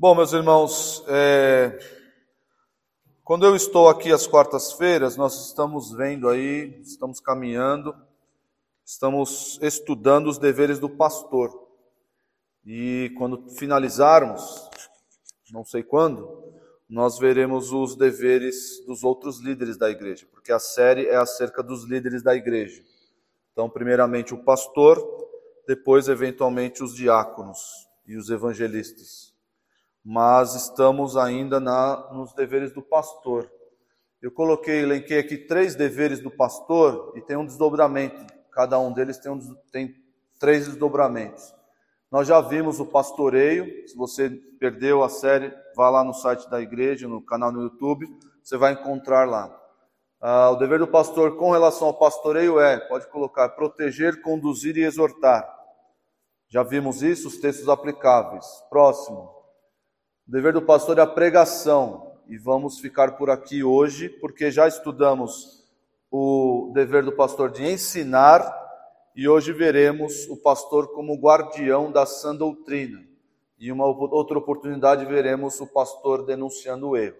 Bom, meus irmãos, é... quando eu estou aqui às quartas-feiras, nós estamos vendo aí, estamos caminhando, estamos estudando os deveres do pastor. E quando finalizarmos, não sei quando, nós veremos os deveres dos outros líderes da igreja, porque a série é acerca dos líderes da igreja. Então, primeiramente o pastor, depois, eventualmente, os diáconos e os evangelistas mas estamos ainda na, nos deveres do pastor. Eu coloquei, elenquei aqui três deveres do pastor e tem um desdobramento. Cada um deles tem, um, tem três desdobramentos. Nós já vimos o pastoreio. Se você perdeu a série, vá lá no site da igreja, no canal no YouTube, você vai encontrar lá. Ah, o dever do pastor com relação ao pastoreio é, pode colocar, proteger, conduzir e exortar. Já vimos isso, os textos aplicáveis. Próximo. O dever do pastor é a pregação, e vamos ficar por aqui hoje, porque já estudamos o dever do pastor de ensinar, e hoje veremos o pastor como guardião da sã doutrina. E uma outra oportunidade veremos o pastor denunciando o erro.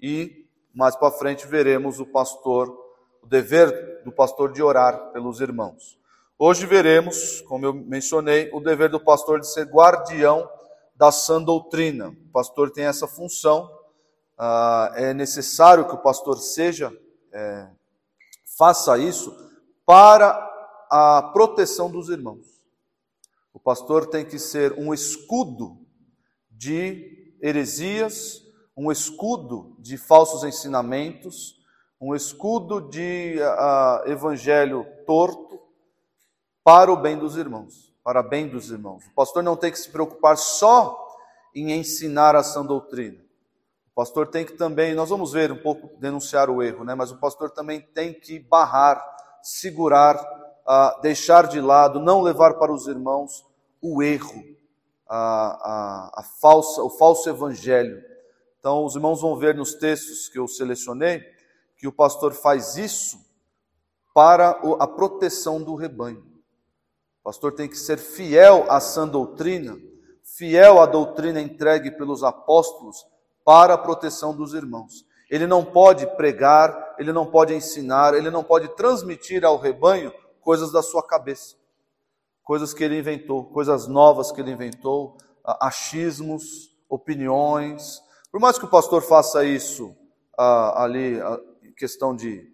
E mais para frente veremos o pastor, o dever do pastor de orar pelos irmãos. Hoje veremos, como eu mencionei, o dever do pastor de ser guardião da sã doutrina. O pastor tem essa função, ah, é necessário que o pastor seja, é, faça isso para a proteção dos irmãos. O pastor tem que ser um escudo de heresias, um escudo de falsos ensinamentos, um escudo de uh, evangelho torto para o bem dos irmãos para bem dos irmãos. O pastor não tem que se preocupar só em ensinar a sã doutrina. O pastor tem que também, nós vamos ver um pouco, denunciar o erro, né? mas o pastor também tem que barrar, segurar, uh, deixar de lado, não levar para os irmãos o erro, a falsa, o falso evangelho. Então, os irmãos vão ver nos textos que eu selecionei que o pastor faz isso para a proteção do rebanho pastor tem que ser fiel à sã doutrina, fiel à doutrina entregue pelos apóstolos para a proteção dos irmãos. Ele não pode pregar, ele não pode ensinar, ele não pode transmitir ao rebanho coisas da sua cabeça, coisas que ele inventou, coisas novas que ele inventou, achismos, opiniões. Por mais que o pastor faça isso ah, ali, em questão de,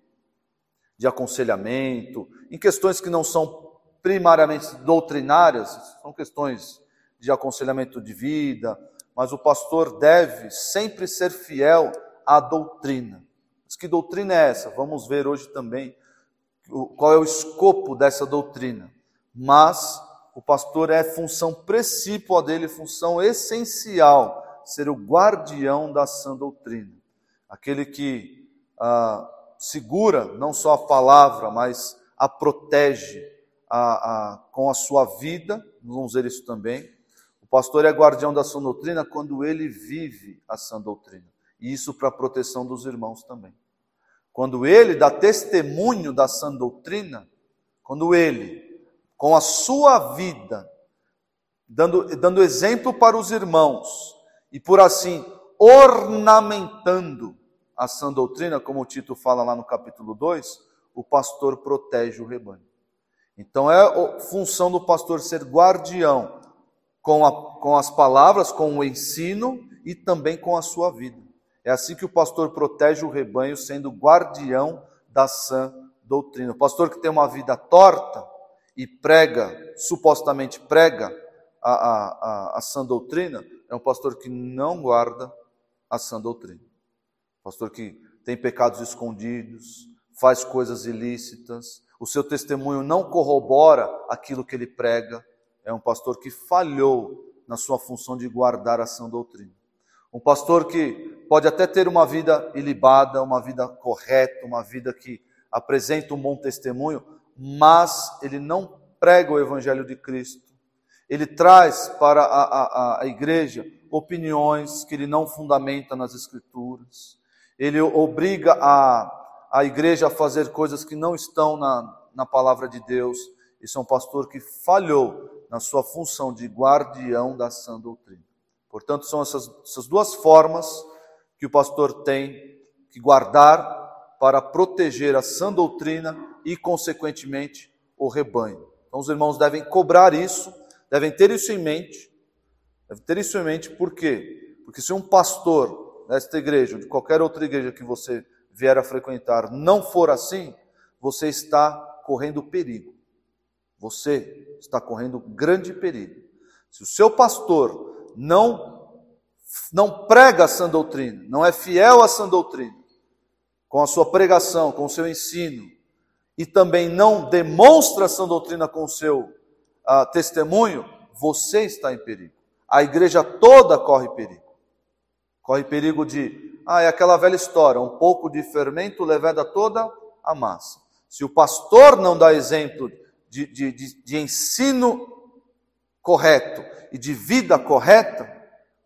de aconselhamento, em questões que não são primariamente doutrinárias, são questões de aconselhamento de vida, mas o pastor deve sempre ser fiel à doutrina. Mas que doutrina é essa? Vamos ver hoje também qual é o escopo dessa doutrina. Mas o pastor é função principal dele, função essencial, ser o guardião da sã doutrina. Aquele que ah, segura não só a palavra, mas a protege, a, a, com a sua vida, vamos ver isso também. O pastor é guardião da sua doutrina quando ele vive a sã doutrina. E isso para a proteção dos irmãos também. Quando ele dá testemunho da sã doutrina, quando ele, com a sua vida, dando, dando exemplo para os irmãos, e por assim ornamentando a sã doutrina, como o Tito fala lá no capítulo 2, o pastor protege o rebanho. Então é função do pastor ser guardião com, a, com as palavras, com o ensino e também com a sua vida. É assim que o pastor protege o rebanho, sendo guardião da sã doutrina. O pastor que tem uma vida torta e prega, supostamente prega a, a, a, a sã doutrina, é um pastor que não guarda a sã doutrina. Pastor que tem pecados escondidos, faz coisas ilícitas, o seu testemunho não corrobora aquilo que ele prega, é um pastor que falhou na sua função de guardar a sã doutrina. Um pastor que pode até ter uma vida ilibada, uma vida correta, uma vida que apresenta um bom testemunho, mas ele não prega o evangelho de Cristo. Ele traz para a, a, a igreja opiniões que ele não fundamenta nas escrituras. Ele obriga a a igreja a fazer coisas que não estão na, na palavra de Deus. Isso é um pastor que falhou na sua função de guardião da sã doutrina. Portanto, são essas, essas duas formas que o pastor tem que guardar para proteger a sã doutrina e, consequentemente, o rebanho. Então, os irmãos devem cobrar isso, devem ter isso em mente. Devem ter isso em mente, por quê? Porque se um pastor nesta igreja, ou de qualquer outra igreja que você vier a frequentar, não for assim, você está correndo perigo. Você está correndo grande perigo. Se o seu pastor não não prega a sã doutrina, não é fiel à sã doutrina, com a sua pregação, com o seu ensino, e também não demonstra a sã doutrina com o seu uh, testemunho, você está em perigo. A igreja toda corre perigo. Corre perigo de, ah, é aquela velha história, um pouco de fermento leveda toda a massa. Se o pastor não dá exemplo de, de, de, de ensino correto e de vida correta,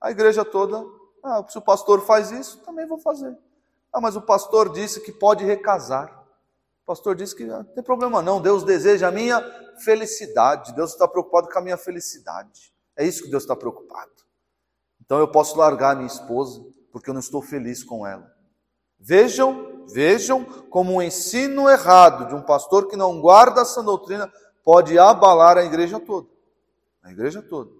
a igreja toda, ah, se o pastor faz isso, também vou fazer. Ah, mas o pastor disse que pode recasar. O pastor disse que não tem problema não, Deus deseja a minha felicidade, Deus está preocupado com a minha felicidade. É isso que Deus está preocupado. Então eu posso largar a minha esposa, porque eu não estou feliz com ela. Vejam, vejam como um ensino errado de um pastor que não guarda essa doutrina pode abalar a igreja toda. A igreja toda.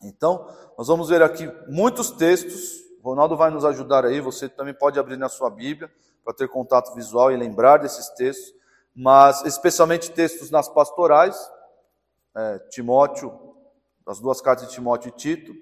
Então, nós vamos ver aqui muitos textos. O Ronaldo vai nos ajudar aí. Você também pode abrir na sua Bíblia para ter contato visual e lembrar desses textos, mas especialmente textos nas pastorais, é, Timóteo, as duas cartas de Timóteo e Tito,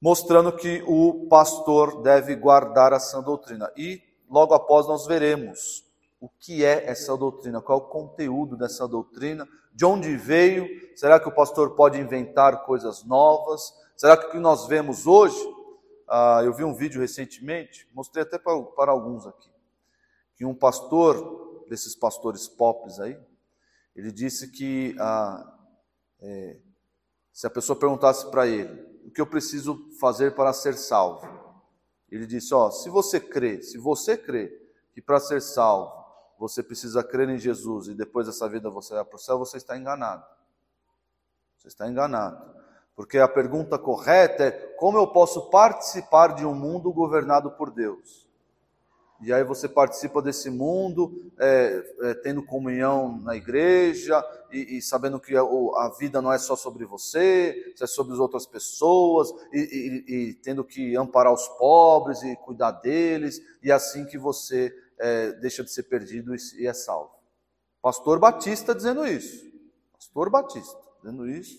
mostrando que o pastor deve guardar a sã doutrina. E logo após nós veremos o que é essa doutrina, qual é o conteúdo dessa doutrina, de onde veio, será que o pastor pode inventar coisas novas? Será que o que nós vemos hoje, ah, eu vi um vídeo recentemente, mostrei até para, para alguns aqui, que um pastor, desses pastores pops aí, ele disse que ah, é, se a pessoa perguntasse para ele, o que eu preciso fazer para ser salvo? Ele disse, ó, se você crê, se você crê que para ser salvo você precisa crer em Jesus e depois dessa vida você vai para o céu, você está enganado. Você está enganado. Porque a pergunta correta é: como eu posso participar de um mundo governado por Deus? E aí você participa desse mundo, é, é, tendo comunhão na igreja e, e sabendo que a, a, vida não é só sobre você, é sobre as outras pessoas e, e, e tendo que amparar os pobres e cuidar deles e é assim que você é, deixa de ser perdido e é salvo. Pastor Batista dizendo isso. Pastor Batista dizendo isso.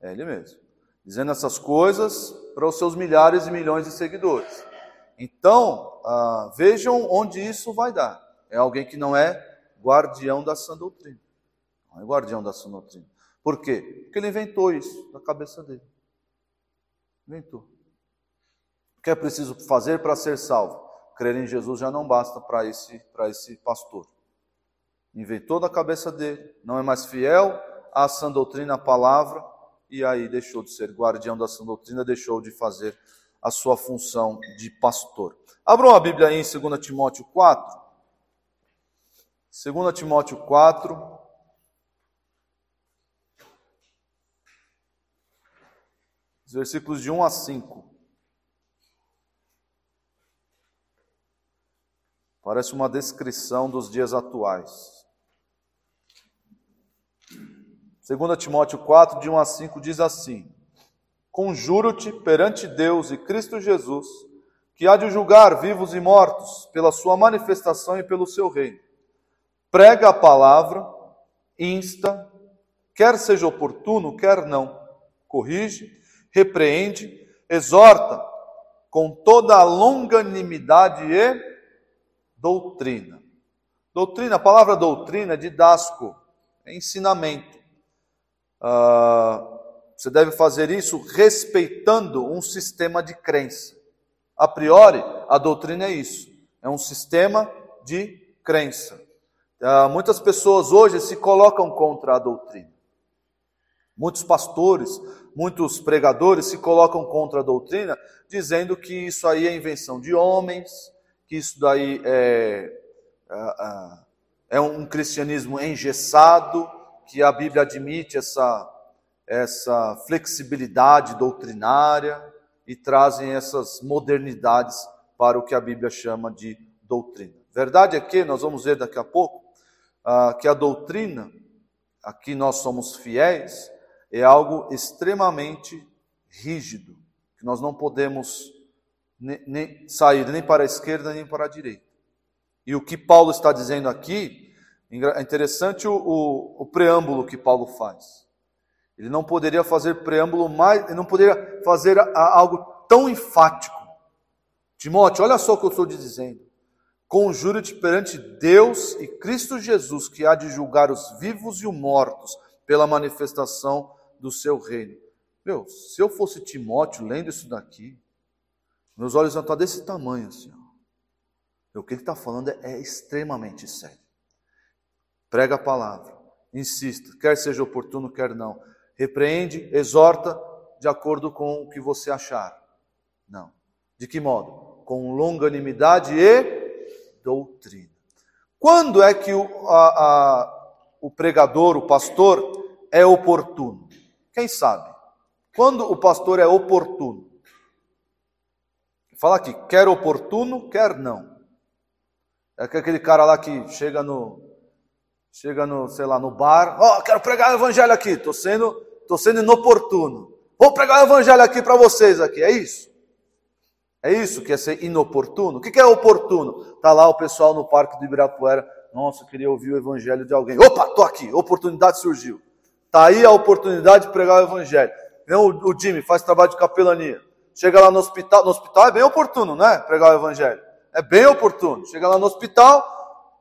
É ele mesmo. Dizendo essas coisas para os seus milhares e milhões de seguidores. Então, ah, vejam onde isso vai dar. É alguém que não é guardião da sã doutrina. Não é guardião da sã doutrina. Por quê? Porque ele inventou isso na cabeça dele. Inventou. O que é preciso fazer para ser salvo? crer em Jesus já não basta para esse, esse pastor. Inventou da cabeça dele, não é mais fiel à sã doutrina, à palavra, e aí deixou de ser guardião da sã doutrina, deixou de fazer a sua função de pastor. Abram a Bíblia aí em 2 Timóteo 4. 2 Timóteo 4. Versículos de 1 a 5. Parece uma descrição dos dias atuais. 2 Timóteo 4, de 1 a 5, diz assim: Conjuro-te perante Deus e Cristo Jesus, que há de julgar vivos e mortos pela sua manifestação e pelo seu reino. Prega a palavra, insta, quer seja oportuno, quer não, corrige, repreende, exorta com toda a longanimidade e doutrina. Doutrina, a palavra doutrina é didasco, é ensinamento. Uh, você deve fazer isso respeitando um sistema de crença. A priori, a doutrina é isso, é um sistema de crença. Uh, muitas pessoas hoje se colocam contra a doutrina. Muitos pastores, muitos pregadores se colocam contra a doutrina, dizendo que isso aí é invenção de homens, que isso daí é, é, é um cristianismo engessado, que a Bíblia admite essa, essa flexibilidade doutrinária e trazem essas modernidades para o que a Bíblia chama de doutrina. Verdade é que, nós vamos ver daqui a pouco, ah, que a doutrina, aqui nós somos fiéis, é algo extremamente rígido, que nós não podemos nem sair nem para a esquerda nem para a direita. E o que Paulo está dizendo aqui, é interessante o, o, o preâmbulo que Paulo faz. Ele não poderia fazer preâmbulo mais, ele não poderia fazer algo tão enfático. Timóteo, olha só o que eu estou te dizendo. Conjuro-te perante Deus e Cristo Jesus, que há de julgar os vivos e os mortos pela manifestação do seu reino. Meu, se eu fosse Timóteo lendo isso daqui, meus olhos vão estar desse tamanho assim. O que ele está falando é, é extremamente sério. Prega a palavra, insista, quer seja oportuno, quer não. Repreende, exorta de acordo com o que você achar. Não. De que modo? Com longanimidade e doutrina. Quando é que o, a, a, o pregador, o pastor, é oportuno? Quem sabe? Quando o pastor é oportuno? Fala aqui, quer oportuno, quer não. É aquele cara lá que chega no, chega no, sei lá, no bar, ó, oh, quero pregar o evangelho aqui, tô sendo, tô sendo inoportuno. Vou pregar o evangelho aqui para vocês aqui, é isso? É isso que é ser inoportuno? O que é oportuno? Tá lá o pessoal no parque do Ibirapuera, nossa, queria ouvir o evangelho de alguém. Opa, tô aqui, oportunidade surgiu. Tá aí a oportunidade de pregar o evangelho. Não, o Jimmy faz trabalho de capelania. Chega lá no hospital, no hospital é bem oportuno, né? Pregar o evangelho. É bem oportuno. Chega lá no hospital,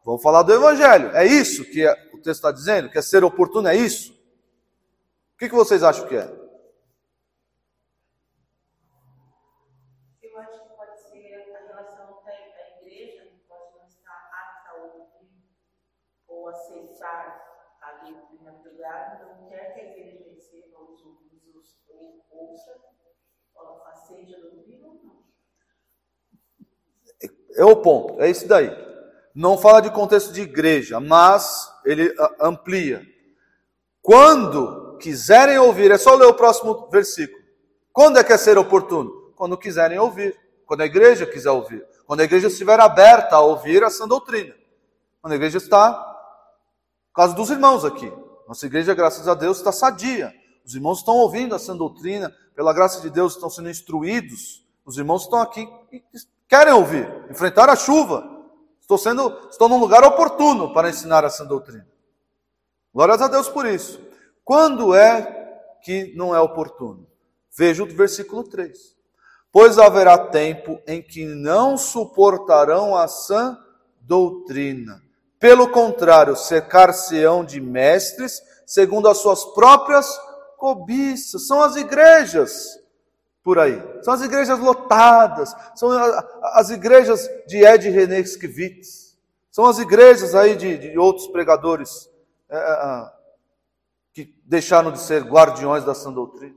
vamos falar do evangelho. É isso que é, o texto está dizendo? Que é ser oportuno? É isso? O que, que vocês acham que é? Eu acho que pode ser a igreja, que pode não a ou aceitar a não quer que a igreja receba os ouvidos ou ouça é o ponto, é isso daí. Não fala de contexto de igreja, mas ele ah, amplia. Quando quiserem ouvir, é só ler o próximo versículo. Quando é que é ser oportuno? Quando quiserem ouvir. Quando a igreja quiser ouvir. Quando a igreja estiver aberta a ouvir essa doutrina. Quando a igreja está, no caso dos irmãos aqui. Nossa igreja, graças a Deus, está sadia. Os irmãos estão ouvindo essa doutrina, pela graça de Deus, estão sendo instruídos. Os irmãos estão aqui e querem ouvir, enfrentar a chuva. Estou sendo, estou num lugar oportuno para ensinar essa doutrina. Glórias a Deus por isso. Quando é que não é oportuno? Veja o versículo 3. Pois haverá tempo em que não suportarão a sã doutrina. Pelo contrário, cercar-se-ão de mestres, segundo as suas próprias cobiça, são as igrejas por aí. São as igrejas lotadas, são as igrejas de Ed René Skivitz, são as igrejas aí de, de outros pregadores é, que deixaram de ser guardiões da sã doutrina.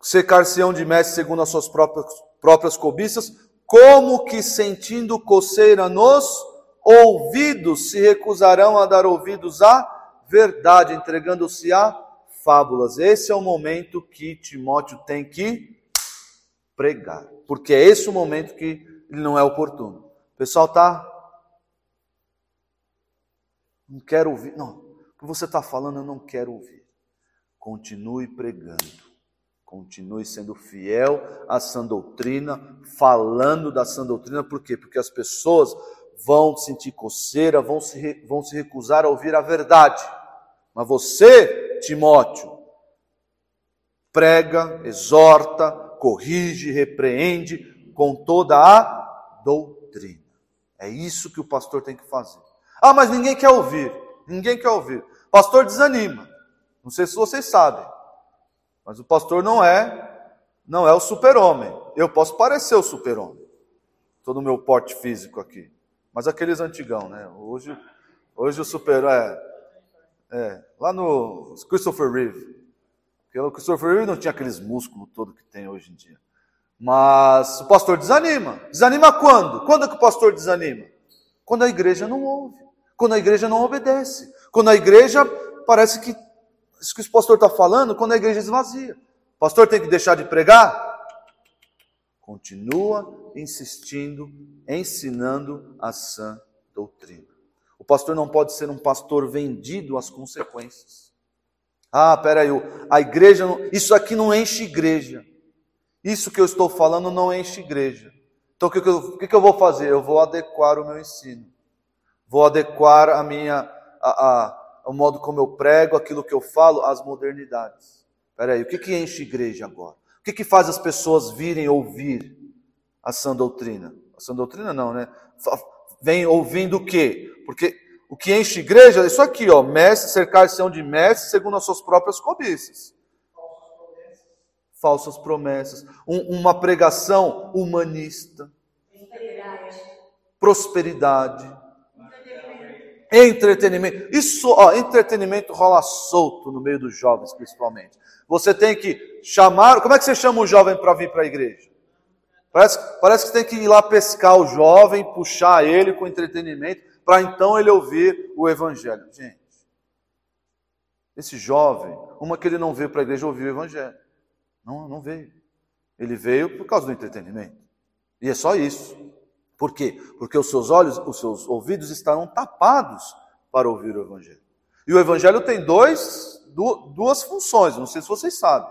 Secar-se-ão de mestre segundo as suas próprias, próprias cobiças, como que sentindo coceira nos ouvidos se recusarão a dar ouvidos a verdade, entregando-se a fábulas. Esse é o momento que Timóteo tem que pregar, porque é esse o momento que ele não é oportuno. O pessoal tá não quero ouvir. Não, que você está falando eu não quero ouvir. Continue pregando. Continue sendo fiel à sã doutrina, falando da sã doutrina, por quê? Porque as pessoas vão sentir coceira, vão se, vão se recusar a ouvir a verdade. Mas você, Timóteo, prega, exorta, corrige, repreende com toda a doutrina. É isso que o pastor tem que fazer. Ah, mas ninguém quer ouvir. Ninguém quer ouvir. O pastor desanima. Não sei se vocês sabem. Mas o pastor não é não é o super-homem. Eu posso parecer o super-homem. Estou no meu porte físico aqui. Mas aqueles antigão, né? Hoje, hoje o super é é, lá no Christopher Reeve. Porque o Christopher Reeve não tinha aqueles músculos todo que tem hoje em dia. Mas o pastor desanima. Desanima quando? Quando é que o pastor desanima? Quando a igreja não ouve. Quando a igreja não obedece. Quando a igreja parece que isso que o pastor está falando quando a igreja esvazia. O pastor tem que deixar de pregar? Continua insistindo, ensinando a sã doutrina. O pastor não pode ser um pastor vendido às consequências. Ah, peraí, a igreja, isso aqui não enche igreja. Isso que eu estou falando não enche igreja. Então o que, o que eu vou fazer? Eu vou adequar o meu ensino. Vou adequar a minha, a, a, o modo como eu prego, aquilo que eu falo, às modernidades. Peraí, o que, que enche igreja agora? O que, que faz as pessoas virem ouvir a sã doutrina? A sã doutrina não, né? Vem ouvindo o quê? Porque o que enche igreja é isso aqui, ó, mestre, cercar-se de mestre segundo as suas próprias cobiças falsas promessas, um, uma pregação humanista, prosperidade, entretenimento. Isso, ó, entretenimento rola solto no meio dos jovens, principalmente. Você tem que chamar. Como é que você chama o jovem para vir para a igreja? Parece, parece que tem que ir lá pescar o jovem, puxar ele com entretenimento, para então ele ouvir o evangelho. Gente, esse jovem, uma que ele não veio para a igreja ouvir o evangelho. Não, não veio. Ele veio por causa do entretenimento. E é só isso. Por quê? Porque os seus olhos, os seus ouvidos estarão tapados para ouvir o Evangelho. E o Evangelho tem dois, duas funções, não sei se vocês sabem.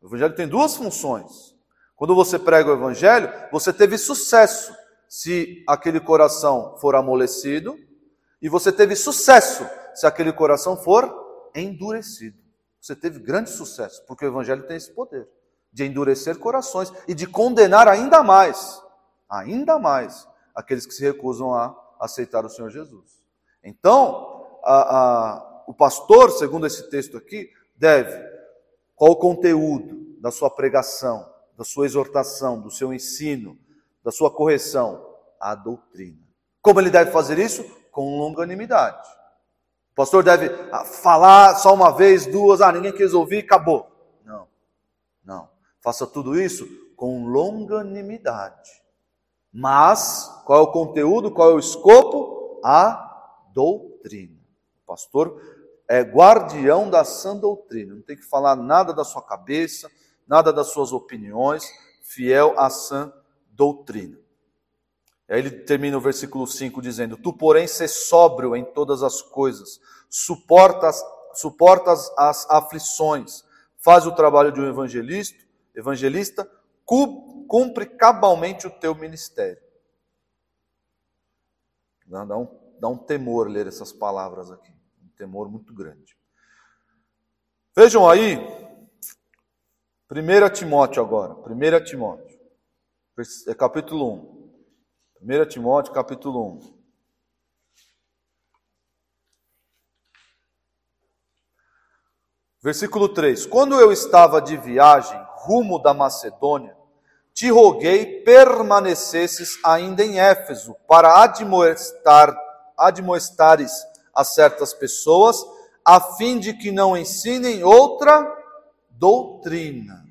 O Evangelho tem duas funções. Quando você prega o Evangelho, você teve sucesso se aquele coração for amolecido, e você teve sucesso se aquele coração for endurecido. Você teve grande sucesso, porque o Evangelho tem esse poder de endurecer corações e de condenar ainda mais, ainda mais, aqueles que se recusam a aceitar o Senhor Jesus. Então, a, a, o pastor, segundo esse texto aqui, deve, qual o conteúdo da sua pregação, da sua exortação, do seu ensino, da sua correção? A doutrina. Como ele deve fazer isso? Com longanimidade. O pastor deve ah, falar só uma vez, duas, ah, ninguém quis ouvir, acabou. Não, não. Faça tudo isso com longanimidade. Mas, qual é o conteúdo, qual é o escopo? A doutrina. O pastor é guardião da sã doutrina. Não tem que falar nada da sua cabeça, nada das suas opiniões, fiel à sã doutrina. Aí ele termina o versículo 5 dizendo: Tu, porém, se sóbrio em todas as coisas, suportas, suportas as aflições, faz o trabalho de um evangelista, evangelista, cumpre cabalmente o teu ministério. Dá um, dá um temor ler essas palavras aqui, um temor muito grande. Vejam aí, 1 Timóteo agora, 1 Timóteo, é capítulo 1. 1 Timóteo capítulo 1. Versículo 3: Quando eu estava de viagem rumo da Macedônia, te roguei permanecesses ainda em Éfeso, para admoestar, admoestares a certas pessoas, a fim de que não ensinem outra doutrina.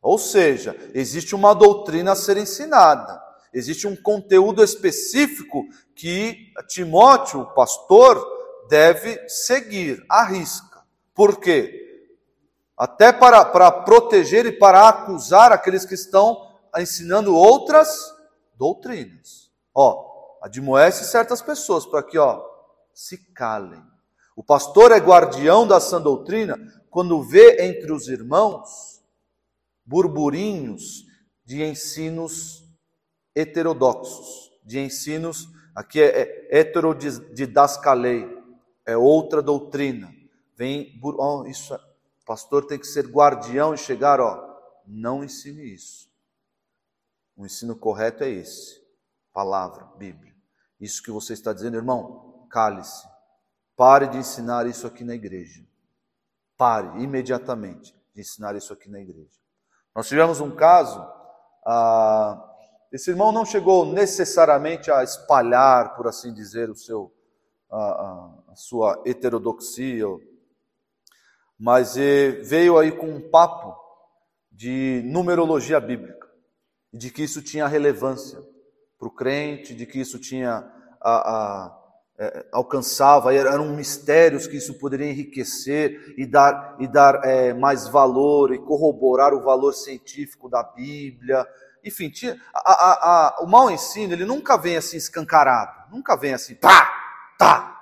Ou seja, existe uma doutrina a ser ensinada. Existe um conteúdo específico que Timóteo, o pastor, deve seguir, arrisca. Por quê? Até para, para proteger e para acusar aqueles que estão ensinando outras doutrinas. Ó, admoece certas pessoas para que, ó, se calem. O pastor é guardião da sã doutrina quando vê entre os irmãos burburinhos de ensinos heterodoxos, de ensinos, aqui é, é heterodidascalei, é outra doutrina. Vem, oh, isso, é, pastor tem que ser guardião e chegar, ó, não ensine isso. O ensino correto é esse, palavra, Bíblia. Isso que você está dizendo, irmão, cale-se. Pare de ensinar isso aqui na igreja. Pare imediatamente de ensinar isso aqui na igreja. Nós tivemos um caso, ah, esse irmão não chegou necessariamente a espalhar, por assim dizer, o seu, a, a sua heterodoxia, mas veio aí com um papo de numerologia bíblica, de que isso tinha relevância para o crente, de que isso tinha a, a, é, alcançava, eram mistérios que isso poderia enriquecer e dar, e dar é, mais valor e corroborar o valor científico da Bíblia. Enfim, tinha, a, o mau ensino ele nunca vem assim escancarado, nunca vem assim, tá, tá,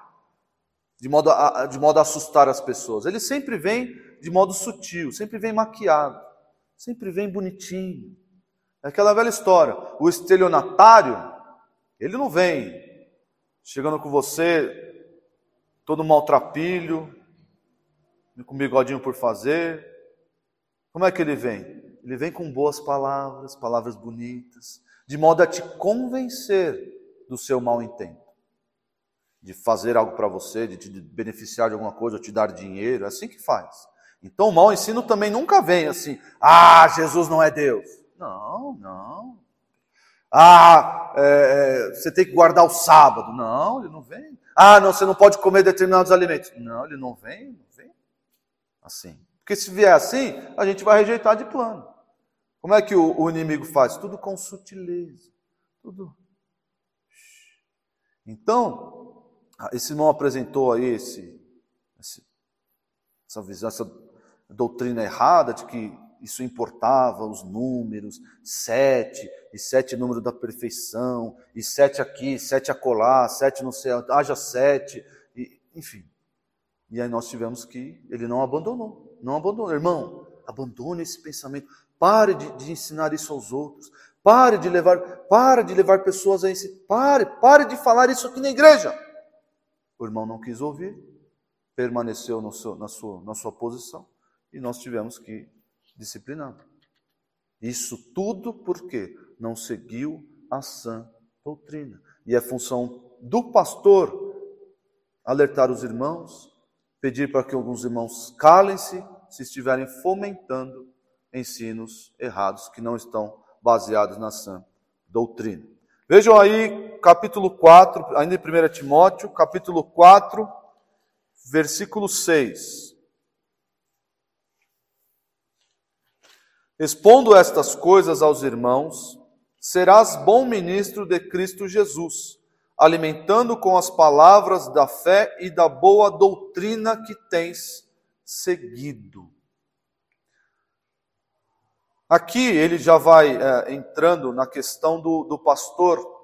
de modo a, de modo a assustar as pessoas. Ele sempre vem de modo sutil, sempre vem maquiado, sempre vem bonitinho. É aquela velha história, o estelionatário, ele não vem chegando com você, todo maltrapilho, com bigodinho por fazer. Como é que ele vem? Ele vem com boas palavras, palavras bonitas, de modo a te convencer do seu mau intento, de fazer algo para você, de te beneficiar de alguma coisa, ou te dar dinheiro, é assim que faz. Então o mau ensino também nunca vem assim, ah, Jesus não é Deus. Não, não. Ah, é, é, você tem que guardar o sábado. Não, ele não vem. Ah, não, você não pode comer determinados alimentos. Não, ele não vem, não vem assim. Porque se vier assim, a gente vai rejeitar de plano. Como é que o, o inimigo faz? Tudo com sutileza. Tudo. Então, esse irmão apresentou aí esse, esse, essa visão, essa doutrina errada de que isso importava, os números, sete, e sete número da perfeição, e sete aqui, sete acolá, sete não sei, haja sete, e, enfim. E aí nós tivemos que, ele não abandonou, não abandonou. Irmão, abandone esse pensamento, pare de, de ensinar isso aos outros, pare de levar, pare de levar pessoas a esse, pare, pare de falar isso aqui na igreja. O irmão não quis ouvir, permaneceu no seu, na, sua, na sua posição, e nós tivemos que disciplinado. Isso tudo porque não seguiu a sã doutrina. E é função do pastor alertar os irmãos, pedir para que alguns irmãos calem-se se estiverem fomentando ensinos errados que não estão baseados na sã doutrina. Vejam aí, capítulo 4, ainda em 1 Timóteo, capítulo 4, versículo 6. Expondo estas coisas aos irmãos, serás bom ministro de Cristo Jesus, alimentando com as palavras da fé e da boa doutrina que tens seguido. Aqui ele já vai é, entrando na questão do, do pastor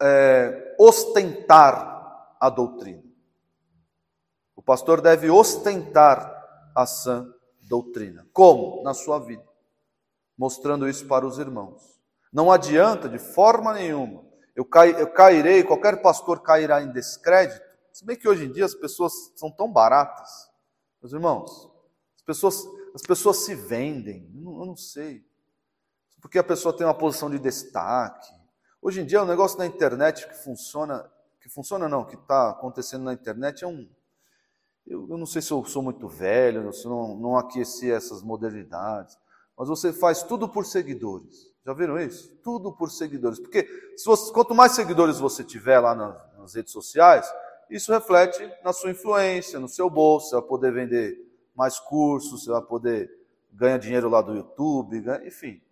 é, ostentar a doutrina. O pastor deve ostentar a sã doutrina. Como? Na sua vida. Mostrando isso para os irmãos. Não adianta de forma nenhuma. Eu, cai, eu cairei, qualquer pastor cairá em descrédito. Se bem que hoje em dia as pessoas são tão baratas. Meus irmãos, as pessoas, as pessoas se vendem. Eu não, eu não sei. Porque a pessoa tem uma posição de destaque. Hoje em dia o negócio da internet que funciona, que funciona não, que está acontecendo na internet é um, eu, eu não sei se eu sou muito velho, se não, não aqueci essas modernidades, mas você faz tudo por seguidores. Já viram isso? Tudo por seguidores. Porque você, quanto mais seguidores você tiver lá nas, nas, redes sociais, isso reflete na sua influência, no seu bolso. Você vai poder vender mais cursos, você vai poder ganhar dinheiro lá do YouTube, enfim.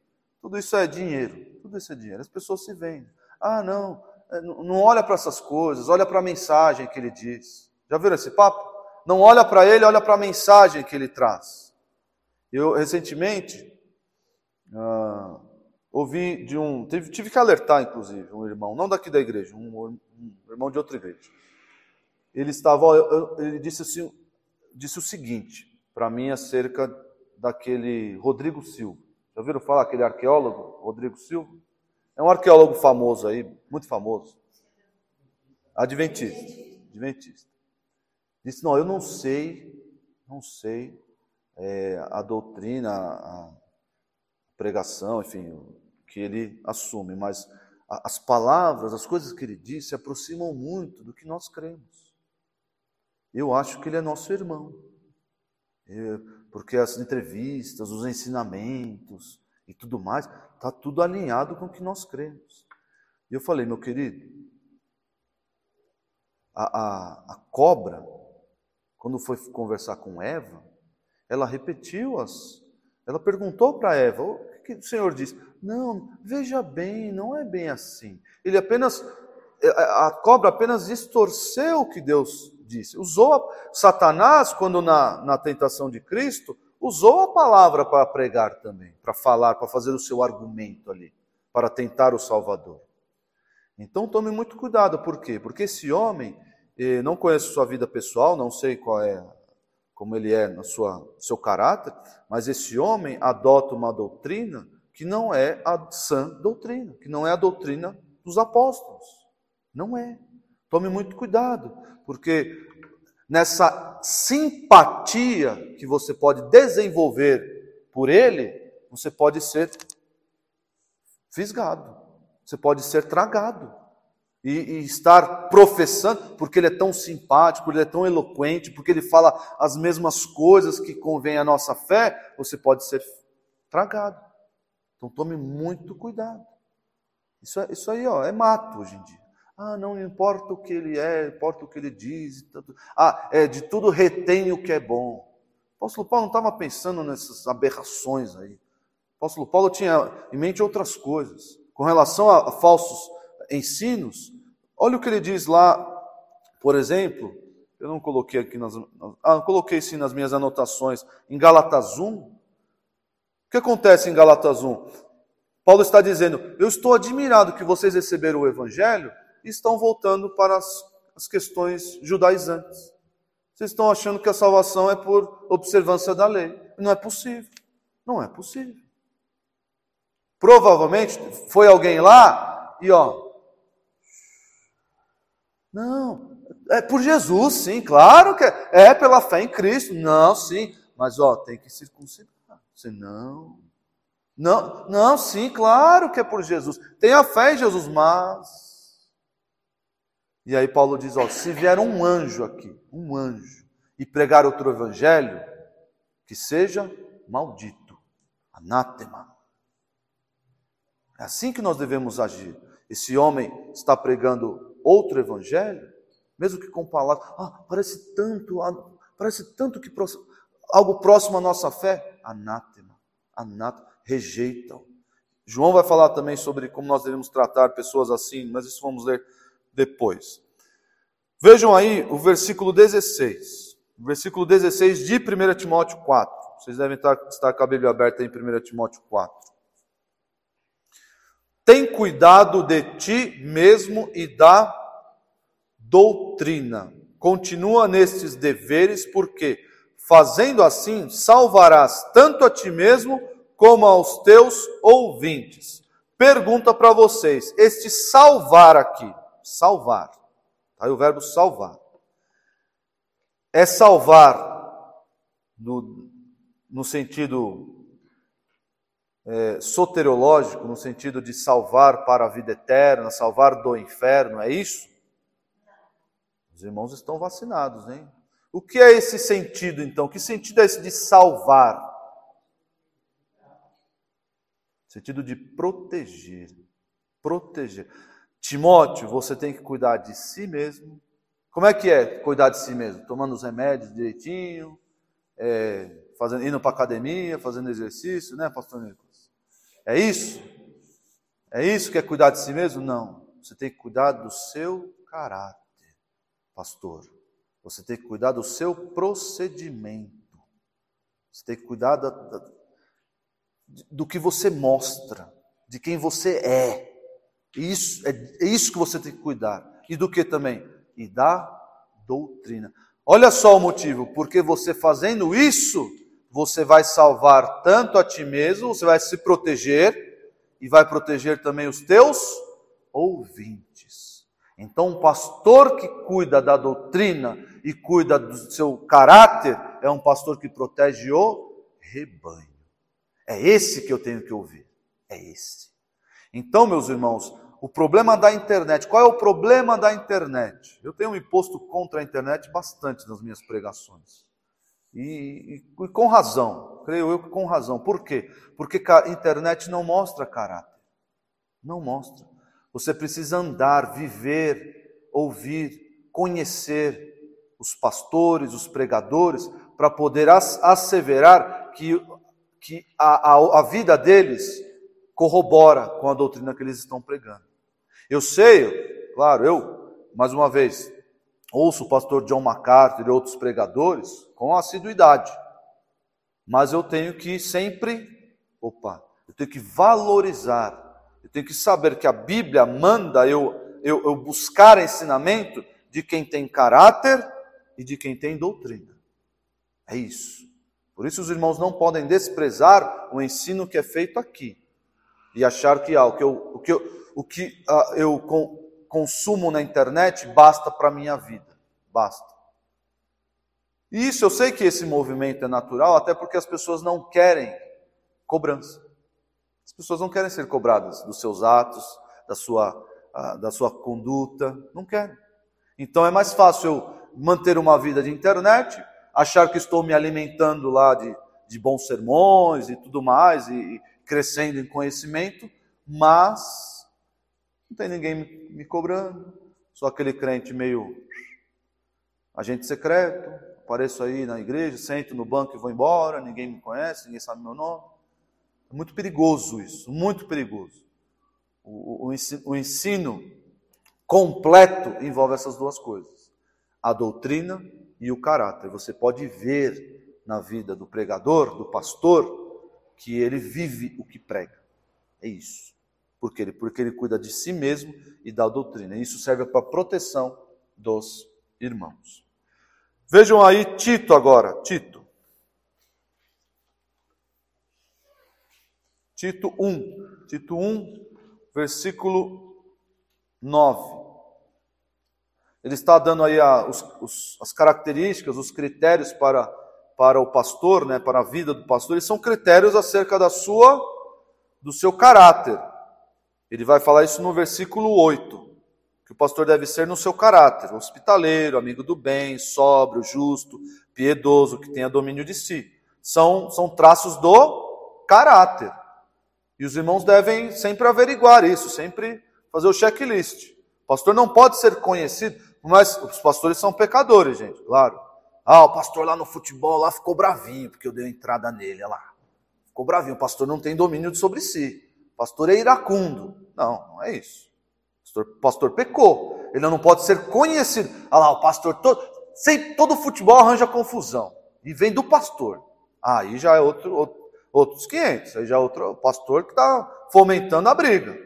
Tudo isso é dinheiro. Tudo isso é dinheiro. As pessoas se vendem. Ah, não, é, não olha para essas coisas, olha para a mensagem que ele diz. Já viram esse papo? não olha para ele, olha para a mensagem que ele traz. Eu, recentemente, uh, ouvi de um. Tive, tive, que alertar, inclusive, um irmão, não daqui da igreja, um, um irmão de outra igreja. Ele estava. Ele disse, assim, disse o seguinte para mim acerca daquele Rodrigo Silva. Já ouviram falar aquele arqueólogo, Rodrigo Silva? É um arqueólogo famoso aí, muito famoso. Adventista. Adventista. Disse: Não, eu não sei, não sei é, a doutrina, a pregação, enfim, o que ele assume, mas as palavras, as coisas que ele disse se aproximam muito do que nós cremos. Eu acho que ele é nosso irmão, é, porque as entrevistas, os ensinamentos e tudo mais, está tudo alinhado com o que nós cremos. E eu falei, meu querido, a, a, a cobra quando foi conversar com Eva, ela repetiu as. Ela perguntou para Eva: o que o Senhor disse? Não, veja bem, não é bem assim. Ele apenas a cobra apenas distorceu o que Deus disse. Usou Satanás, quando na, na tentação de Cristo, usou a palavra para pregar também, para falar, para fazer o seu argumento ali, para tentar o Salvador. Então tome muito cuidado, por quê? Porque esse homem, eh, não conheço sua vida pessoal, não sei qual é, como ele é no sua, seu caráter, mas esse homem adota uma doutrina que não é a sã doutrina, que não é a doutrina dos apóstolos. Não é. Tome muito cuidado, porque nessa simpatia que você pode desenvolver por ele, você pode ser fisgado, você pode ser tragado. E, e, estar professando, porque ele é tão simpático, ele é tão eloquente, porque ele fala as mesmas coisas que convém à nossa fé, você pode ser tragado. Então tome muito cuidado. Isso, é, isso aí ó, é mato hoje em dia. Ah, não importa o que ele é, importa o que ele diz. Ah, é, de tudo retém o que é bom. O apóstolo Paulo não estava pensando nessas aberrações aí. O apóstolo Paulo tinha em mente outras coisas. Com relação a, a falsos ensinos, olha o que ele diz lá, por exemplo, eu não coloquei aqui nas. Ah, coloquei sim nas minhas anotações, em Galatas 1. O que acontece em Galatas 1? Paulo está dizendo: Eu estou admirado que vocês receberam o Evangelho e estão voltando para as, as questões judaizantes. Vocês estão achando que a salvação é por observância da lei. Não é possível. Não é possível. Provavelmente foi alguém lá e ó. Não, é por Jesus, sim, claro que é, é pela fé em Cristo. Não, sim, mas ó, tem que circuncidar. Senão, não, não, sim, claro que é por Jesus. Tenha fé em Jesus, mas e aí Paulo diz: ó, se vier um anjo aqui, um anjo, e pregar outro evangelho, que seja maldito, anátema. É assim que nós devemos agir. Esse homem está pregando outro evangelho, mesmo que com palavras, ah, parece tanto, parece tanto que algo próximo à nossa fé, anátema, anátema, rejeitam. João vai falar também sobre como nós devemos tratar pessoas assim, mas isso vamos ler depois. Vejam aí o versículo 16. O versículo 16 de 1 Timóteo 4. Vocês devem estar, com a Bíblia aberta em 1 Timóteo 4. Tem cuidado de ti mesmo e da doutrina. Continua nestes deveres, porque, fazendo assim, salvarás tanto a ti mesmo como aos teus ouvintes. Pergunta para vocês: este salvar aqui, salvar. Aí o verbo salvar. É salvar no, no sentido é, soteriológico, no sentido de salvar para a vida eterna, salvar do inferno, é isso? Os irmãos estão vacinados, hein? O que é esse sentido então? Que sentido é esse de salvar? Sentido de proteger. Proteger. Timóteo, você tem que cuidar de si mesmo. Como é que é cuidar de si mesmo? Tomando os remédios direitinho, é, fazendo, indo para academia, fazendo exercício, né, pastor Nicolas? É isso? É isso que é cuidar de si mesmo? Não. Você tem que cuidar do seu caráter, pastor. Você tem que cuidar do seu procedimento. Você tem que cuidar da, da, do que você mostra, de quem você é. Isso, é, é isso que você tem que cuidar. E do que também? E da doutrina. Olha só o motivo, porque você fazendo isso, você vai salvar tanto a ti mesmo, você vai se proteger e vai proteger também os teus ouvintes. Então, um pastor que cuida da doutrina e cuida do seu caráter é um pastor que protege o rebanho. É esse que eu tenho que ouvir. É esse. Então, meus irmãos, o problema da internet. Qual é o problema da internet? Eu tenho me posto contra a internet bastante nas minhas pregações. E, e, e, com razão, creio eu que com razão. Por quê? Porque a internet não mostra caráter. Não mostra. Você precisa andar, viver, ouvir, conhecer os pastores, os pregadores, para poder asseverar que, que a, a, a vida deles corrobora com a doutrina que eles estão pregando. Eu sei, Claro, eu, mais uma vez, ouço o pastor John MacArthur e outros pregadores com assiduidade. Mas eu tenho que sempre, opa, eu tenho que valorizar, eu tenho que saber que a Bíblia manda eu, eu, eu buscar ensinamento de quem tem caráter e de quem tem doutrina. É isso. Por isso os irmãos não podem desprezar o ensino que é feito aqui e achar que ah, o que eu, o que eu, o que, ah, eu consumo na internet basta para minha vida. Basta. E isso eu sei que esse movimento é natural, até porque as pessoas não querem cobrança. As pessoas não querem ser cobradas dos seus atos, da sua, ah, da sua conduta, não querem. Então é mais fácil eu manter uma vida de internet, achar que estou me alimentando lá de, de bons sermões e tudo mais, e, e crescendo em conhecimento, mas não tem ninguém me, cobrando, sou aquele crente meio agente secreto, apareço aí na igreja, sento no banco e vou embora, ninguém me conhece, ninguém sabe meu nome. É muito perigoso isso, muito perigoso. O, o, o ensino completo envolve essas duas coisas: a doutrina e o caráter. Você pode ver na vida do pregador, do pastor, que ele vive o que prega. É isso. Por quê? Porque ele cuida de si mesmo e da doutrina. Isso serve para a proteção dos irmãos. Vejam aí Tito agora, Tito. Tito 1, Tito 1, versículo 9. Ele está dando aí a, os, os, as características, os critérios para, para o pastor, né, para a vida do pastor, eles são critérios acerca da sua, do seu caráter. Ele vai falar isso no versículo 8, que o pastor deve ser no seu caráter, hospitaleiro, amigo do bem, sóbrio, justo, piedoso, que tenha domínio de si. São, são traços do caráter. E os irmãos devem sempre averiguar isso, sempre fazer o checklist. O pastor não pode ser conhecido, mas os pastores são pecadores, gente, claro. Ah, o pastor lá no futebol lá ficou bravinho, porque eu dei entrada nele, olha lá. Ficou bravinho. O pastor não tem domínio sobre si. O pastor é iracundo. Não, não é isso. O pastor, pecou. Ele não pode ser conhecido. Olha lá, o pastor, todo, sempre, todo futebol arranja confusão. E vem do pastor. Aí já é outro, outro outros 500. Aí já é outro pastor que está fomentando a briga.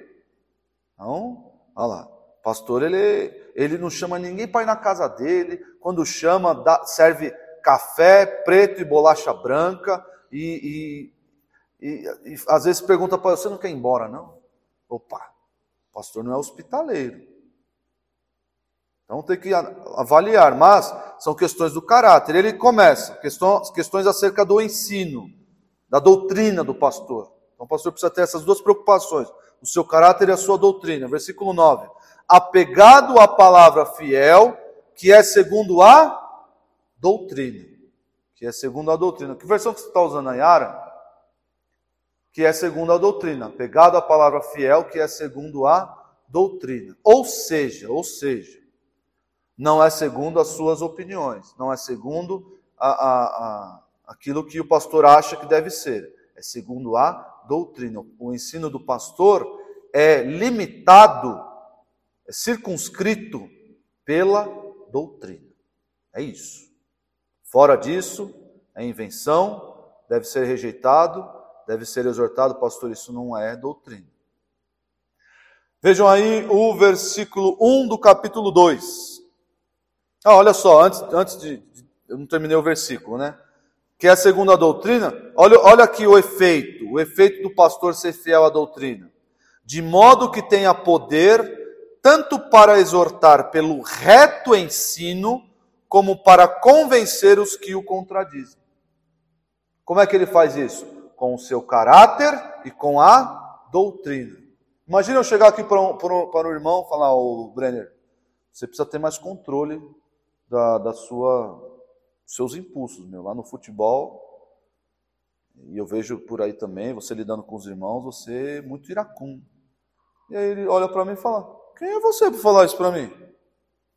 Então, olha lá. O pastor, ele, ele não chama ninguém para ir na casa dele. Quando chama, dá, serve café preto e bolacha branca. E, e, e, e às vezes pergunta para você não quer ir embora, não? Opa, o pastor não é hospitaleiro. Então tem que avaliar, mas são questões do caráter. Ele começa, questões, questões acerca do ensino da doutrina do pastor. Então o pastor precisa ter essas duas preocupações: o seu caráter e a sua doutrina. Versículo 9: Apegado à palavra fiel, que é segundo a doutrina. Que é segundo a doutrina. Que versão que você está usando aí, Yara? Que é segundo a doutrina. Apegado à palavra fiel, que é segundo a doutrina. Ou seja, ou seja, não é segundo as suas opiniões, não é segundo a, a, a aquilo que o pastor acha que deve ser. É segundo a doutrina. O ensino do pastor é limitado, é circunscrito pela doutrina. É isso. Fora disso, é invenção, deve ser rejeitado, deve ser exortado, pastor, isso não é doutrina. Vejam aí o versículo 1 do capítulo 2. Ah, olha só, antes, antes de, de. Eu não terminei o versículo, né? que é a segunda doutrina, olha, olha aqui o efeito, o efeito do pastor ser fiel à doutrina. De modo que tenha poder, tanto para exortar pelo reto ensino, como para convencer os que o contradizem. Como é que ele faz isso? Com o seu caráter e com a doutrina. Imagina eu chegar aqui para um, para um, para um irmão e falar, ô Brenner, você precisa ter mais controle da, da sua seus impulsos, meu. Lá no futebol, e eu vejo por aí também, você lidando com os irmãos, você é muito iracundo. E aí ele olha para mim e fala: Quem é você para falar isso para mim?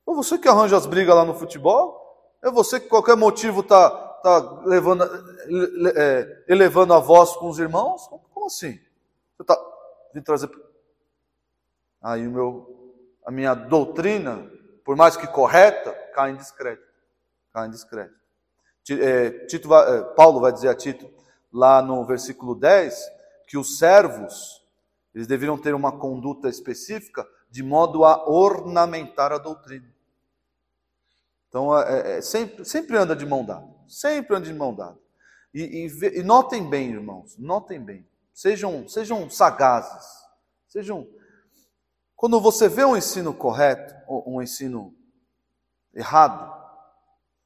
É você que arranja as brigas lá no futebol? É você que qualquer motivo tá, tá levando, é, elevando a voz com os irmãos? Como assim? Você tá vindo trazer. Aí o meu, a minha doutrina, por mais que correta, cai em descrédito. Cai em descrédito. É, Tito vai, é, Paulo vai dizer a Tito, lá no versículo 10, que os servos, eles deveriam ter uma conduta específica de modo a ornamentar a doutrina. Então, é, é, sempre, sempre anda de mão dada. Sempre anda de mão dada. E, e, e, notem bem, irmãos, notem bem. Sejam, sejam sagazes. Sejam. Quando você vê um ensino correto, ou um ensino errado,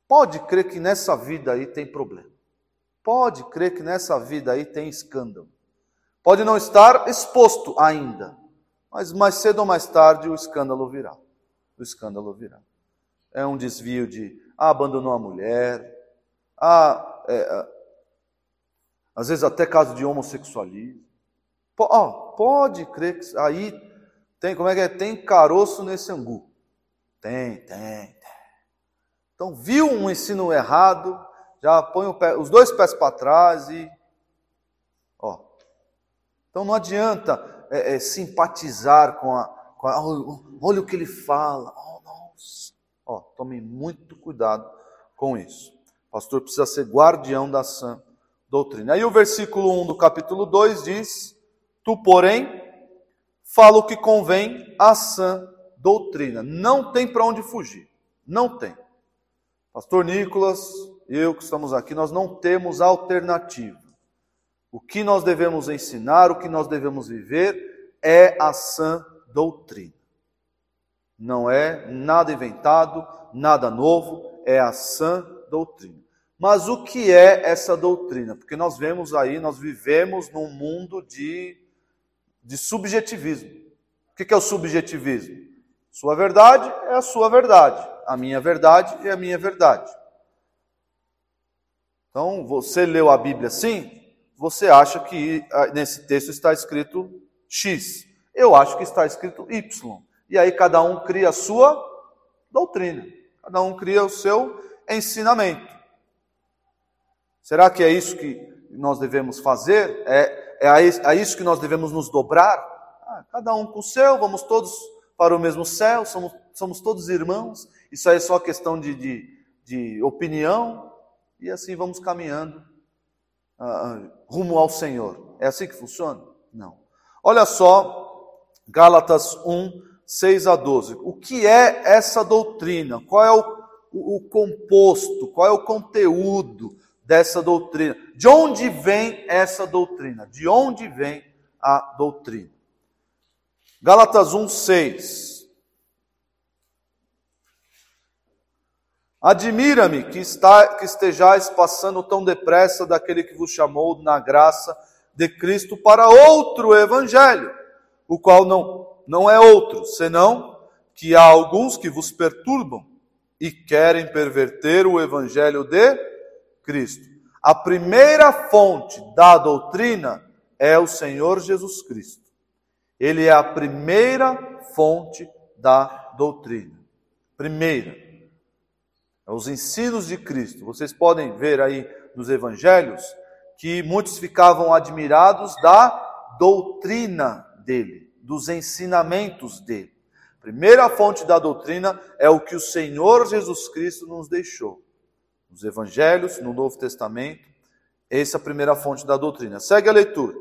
pode crer que nessa vida aí tem problema. Pode crer que nessa vida aí tem escândalo. Pode não estar exposto ainda, mas mais cedo ou mais tarde o escândalo virá. O escândalo virá é um desvio de ah, abandonou a mulher, ah, é, é, às vezes até caso de homossexualismo. oh, pode crer que aí tem, como é que é? Tem caroço nesse angu. Tem, tem, tem. Então, viu um ensino errado, já põe pé, os dois pés para trás e. Ó. Então não adianta é, é, simpatizar com a, com a. Olha o que ele fala. Oh, nossa. Ó, tome muito cuidado com isso. Pastor precisa ser guardião da sã doutrina. Aí o versículo 1 do capítulo 2 diz: Tu, porém, fala o que convém à sã doutrina. Não tem para onde fugir. Não tem. Pastor Nicolas, eu que estamos aqui, nós não temos alternativa. O que nós devemos ensinar, o que nós devemos viver é a sã doutrina. Não é nada inventado, nada novo, é a sã doutrina. Mas o que é essa doutrina? Porque nós vemos aí, nós vivemos num mundo de, de subjetivismo. O que é o subjetivismo? Sua verdade é a sua verdade, a minha verdade é a minha verdade. Então, você leu a Bíblia assim, você acha que ah, nesse texto está escrito X. Eu acho que está escrito Y e aí cada um cria a sua doutrina, cada um cria o seu ensinamento. Será que é isso que nós devemos fazer? É, é a isso que nós devemos nos dobrar? Ah, cada um com o seu, vamos todos para o mesmo céu, somos, somos todos irmãos. Isso aí é só questão de, de, de opinião, e assim vamos caminhando uh, rumo ao Senhor. É assim que funciona? Não. Olha só, Gálatas 1, 6 a 12. O que é essa doutrina? Qual é o, o, o composto? Qual é o conteúdo dessa doutrina? De onde vem essa doutrina? De onde vem a doutrina? Gálatas 1, 6. Admira-me que, está, que estejais passando tão depressa daquele que vos chamou na graça de Cristo para outro evangelho, o qual não não é outro, senão que há alguns que vos perturbam e querem perverter o evangelho de Cristo. A primeira fonte da doutrina é o Senhor Jesus Cristo. Ele é a primeira fonte da doutrina. Primeira. É os ensinos de Cristo. Vocês podem ver aí nos evangelhos que muitos ficavam admirados da doutrina dele dos ensinamentos dele. Primeira fonte da doutrina é o que o Senhor Jesus Cristo nos deixou. Nos evangelhos, no Novo Testamento, essa é a primeira fonte da doutrina. Segue a leitura.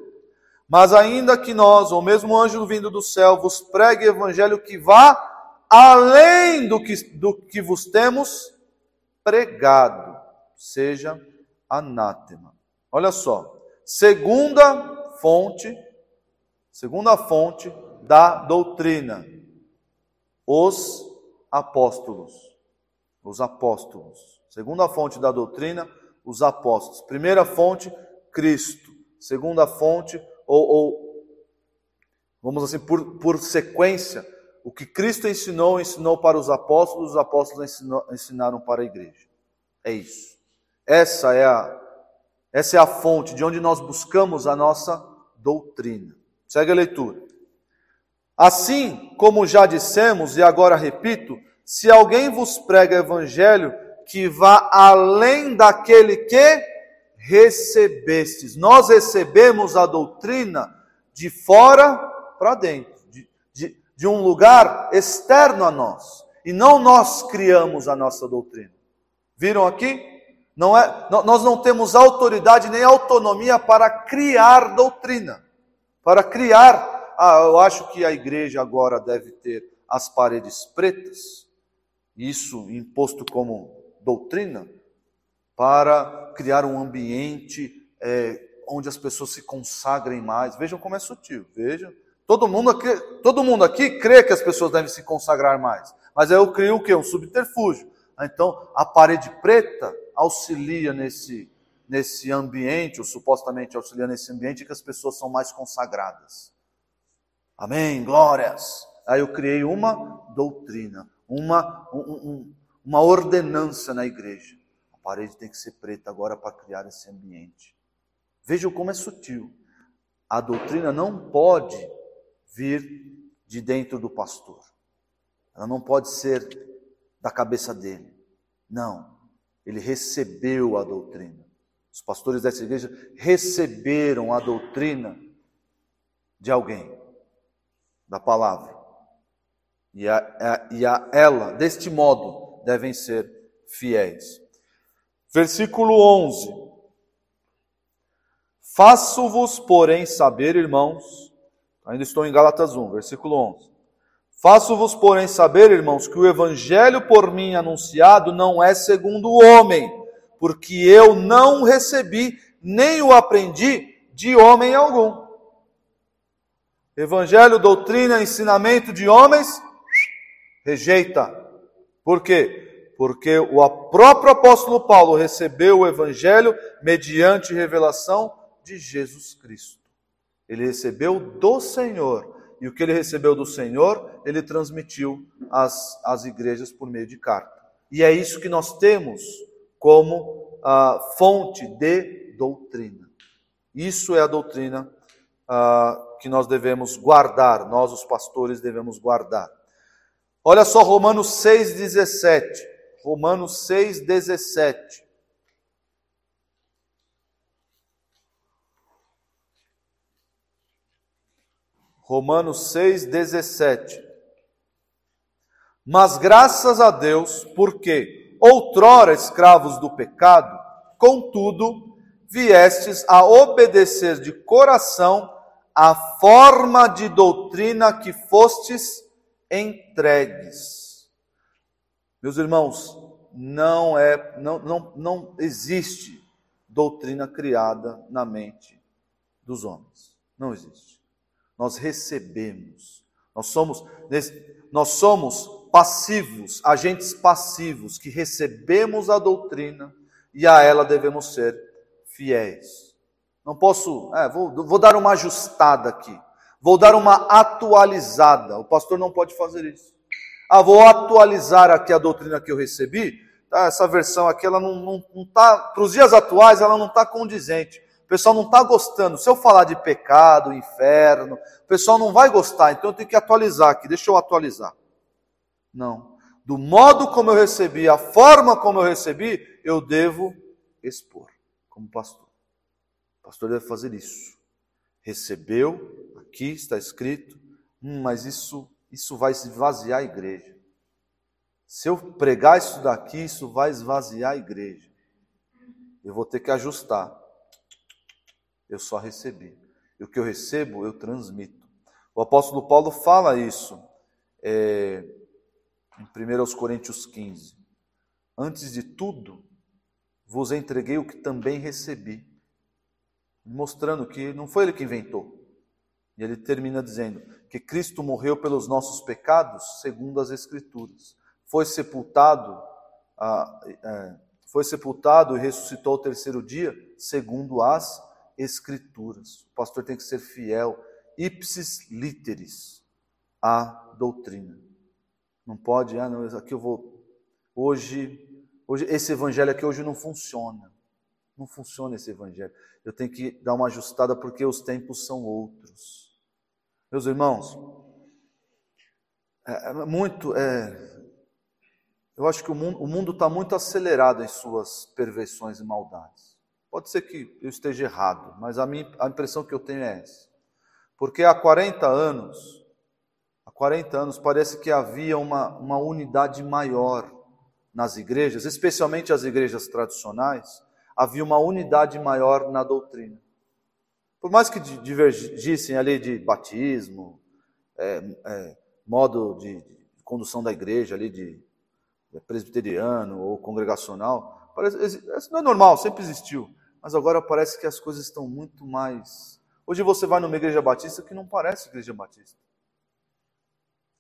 Mas ainda que nós, ou mesmo anjo vindo do céu, vos pregue evangelho que vá além do que, do que vos temos pregado, seja anátema. Olha só, segunda fonte Segunda fonte da doutrina, os apóstolos. Os apóstolos. Segunda fonte da doutrina, os apóstolos. Primeira fonte, Cristo. Segunda fonte, ou, ou vamos assim, por, por sequência, o que Cristo ensinou, ensinou para os apóstolos, os apóstolos ensinou, ensinaram para a igreja. É isso. Essa é a, essa é a fonte de onde nós buscamos a nossa doutrina. Segue a leitura. Assim como já dissemos, e agora repito, se alguém vos prega evangelho que vá além daquele que recebestes. Nós recebemos a doutrina de fora para dentro. De, de, de um lugar externo a nós, e não nós criamos a nossa doutrina. Viram aqui? Não é, nós não temos autoridade nem autonomia para criar doutrina, para criar. Ah, eu acho que a igreja agora deve ter as paredes pretas, isso imposto como doutrina, para criar um ambiente é, onde as pessoas se consagrem mais. Vejam como é sutil, vejam. Todo mundo, aqui, todo mundo aqui crê que as pessoas devem se consagrar mais. Mas eu crio o quê? Um subterfúgio. Então, a parede preta auxilia nesse, nesse ambiente, ou supostamente auxilia nesse ambiente, que as pessoas são mais consagradas. Amém? Glórias! Aí eu criei uma doutrina, uma, um, uma ordenança na igreja. A parede tem que ser preta agora para criar esse ambiente. Vejam como é sutil. A doutrina não pode vir de dentro do pastor. Ela não pode ser da cabeça dele. Não. Ele recebeu a doutrina. Os pastores dessa igreja receberam a doutrina de alguém, da palavra. E a, a, e a ela, deste modo, devem ser fiéis. Versículo 11. Faço-vos, porém, saber, irmãos, ainda estou em Gálatas 1, versículo 11. Faço-vos, porém, saber, irmãos, que o evangelho por mim anunciado não é segundo o homem, porque eu não recebi nem o aprendi de homem algum. Evangelho, doutrina, ensinamento de homens, rejeita. Por quê? Porque o próprio apóstolo Paulo recebeu o evangelho mediante revelação de Jesus Cristo. Ele recebeu do Senhor. E o que ele recebeu do Senhor, ele transmitiu às, às igrejas por meio de carta. E é isso que nós temos como ah, fonte de doutrina. Isso é a doutrina que nós devemos guardar, nós, os pastores, devemos guardar. Olha só Romanos 6,17. Romanos 6,17. Romanos 6, 17. Mas graças a Deus, porque outrora escravos do pecado, contudo, viestes a obedecer de coração a forma de doutrina que fostes entregues. Meus irmãos, não é não, não, não existe doutrina criada na mente dos homens. Não existe nós recebemos. Nós somos, nós somos passivos, agentes passivos, que recebemos a doutrina e a ela devemos ser fiéis. Não posso, é, vou, vou dar uma ajustada aqui, vou dar uma atualizada. O pastor não pode fazer isso. Ah, vou atualizar aqui a doutrina que eu recebi. Tá, essa versão aqui, ela não não, não tá, para os dias atuais, ela não está condizente pessoal não está gostando. Se eu falar de pecado, inferno, o pessoal não vai gostar, então eu tenho que atualizar aqui. Deixa eu atualizar. Não. Do modo como eu recebi, a forma como eu recebi, eu devo expor, como pastor. O pastor deve fazer isso. Recebeu, aqui está escrito, hum, mas isso, isso vai esvaziar a igreja. Se eu pregar isso daqui, isso vai esvaziar a igreja. Eu vou ter que ajustar eu só recebi. E o que eu recebo, eu transmito. O apóstolo Paulo fala isso é, em 1 Coríntios 15. Antes de tudo, vos entreguei o que também recebi. Mostrando que não foi ele que inventou. E ele termina dizendo que Cristo morreu pelos nossos pecados, segundo as Escrituras. Foi sepultado, é, foi sepultado e ressuscitou ao terceiro dia, segundo as Escrituras. O pastor tem que ser fiel, ipsis literis, à doutrina. Não pode, ah, não, aqui eu vou. Hoje, hoje, esse evangelho aqui hoje não funciona. Não funciona esse evangelho. Eu tenho que dar uma ajustada porque os tempos são outros. Meus irmãos, é, é muito. É, eu acho que o mundo está muito acelerado em suas perversões e maldades. Pode ser que eu esteja errado, mas a, minha, a impressão que eu tenho é essa. Porque há 40 anos, há 40 anos, parece que havia uma, uma unidade maior nas igrejas, especialmente as igrejas tradicionais, havia uma unidade maior na doutrina. Por mais que divergissem ali de batismo, é, é, modo de, condução da igreja ali de, de presbiteriano ou congregacional, parece, isso não é normal, sempre existiu. Mas agora parece que as coisas estão muito mais. Hoje você vai numa igreja batista que não parece igreja batista.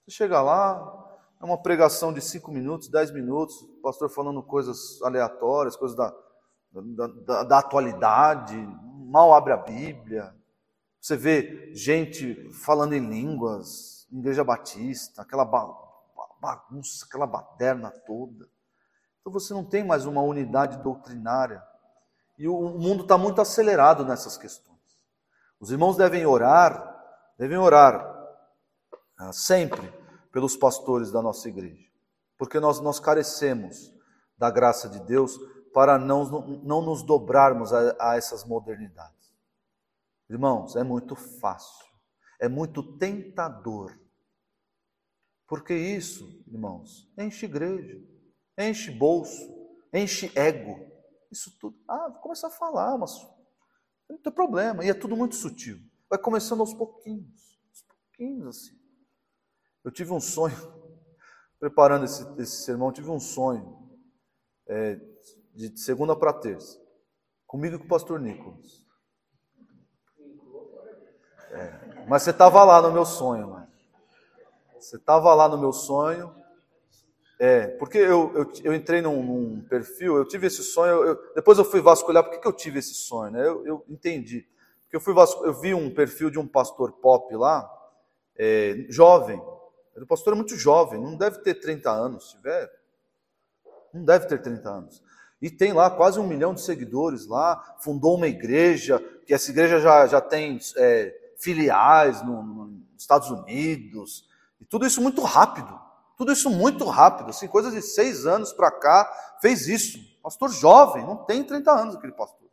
Você chega lá, é uma pregação de cinco minutos, dez minutos, o pastor falando coisas aleatórias, coisas da, da, da, da atualidade, mal abre a Bíblia. Você vê gente falando em línguas, igreja batista, aquela bagunça, aquela baderna toda. Então você não tem mais uma unidade doutrinária. E o mundo está muito acelerado nessas questões. Os irmãos devem orar, devem orar ah, sempre pelos pastores da nossa igreja, porque nós, nós carecemos da graça de Deus para não, não nos dobrarmos a, a essas modernidades. Irmãos, é muito fácil, é muito tentador, porque isso, irmãos, enche igreja, enche bolso, enche ego, isso tudo. Ah, vou começar a falar, mas não tem problema, e é tudo muito sutil. Vai começando aos pouquinhos, aos pouquinhos assim. Eu tive um sonho, preparando esse, esse sermão, tive um sonho é, de segunda para terça, comigo e com o pastor Nicolas. É, mas você estava lá no meu sonho, mano. Você estava lá no meu sonho. É, porque eu, eu, eu entrei num, num, perfil, eu tive esse sonho, eu, depois eu fui vasculhar, por que, que eu tive esse sonho? Né? Eu, eu entendi. Porque eu, fui eu vi um perfil de um pastor pop lá, é, jovem, o pastor é muito jovem, não deve ter 30 anos, se tiver. Não deve ter 30 anos. E tem lá quase um milhão de seguidores lá, fundou uma igreja, que essa igreja já, já tem é, filiais no, no, nos Estados Unidos, e tudo isso muito rápido. Tudo isso muito rápido, assim, coisa de seis anos para cá, fez isso. Pastor jovem, não tem 30 anos aquele pastor.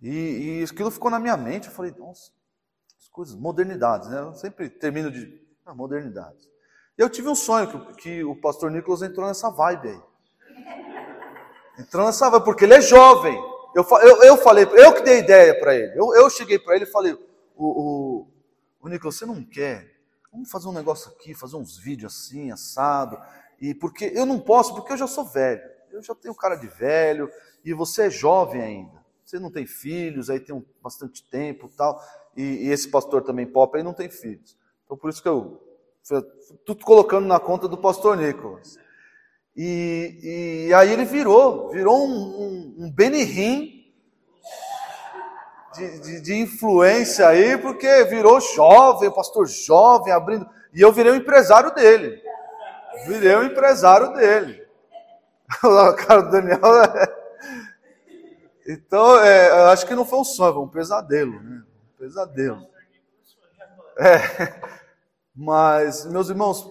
E, e aquilo ficou na minha mente, eu falei, nossa, as coisas, modernidades, né? Eu sempre termino de a modernidade. E eu tive um sonho que, que o pastor Nicolas entrou nessa vibe aí. Nessa vibe, porque ele é jovem. Eu, eu, eu falei, eu que dei ideia para ele. Eu, eu cheguei para ele e falei, o, o, o Nicolas, você não quer? Vamos fazer um negócio aqui, fazer uns vídeos assim, assado. E porque eu não posso, porque eu já sou velho. Eu já tenho cara de velho e você é jovem ainda. Você não tem filhos, aí tem um, bastante tempo tal. E, e esse pastor também pop aí não tem filhos. Então por isso que eu tudo colocando na conta do pastor Nicolas. E, e aí ele virou, virou um, um, um Benihim de, de, de, influência aí, porque virou jovem, pastor jovem, abrindo. E eu virei o empresário dele. Virei o empresário dele. a cara do Daniel. É... Então, é, acho que não foi um sonho, foi um pesadelo, né? Um pesadelo. É. Mas, meus irmãos,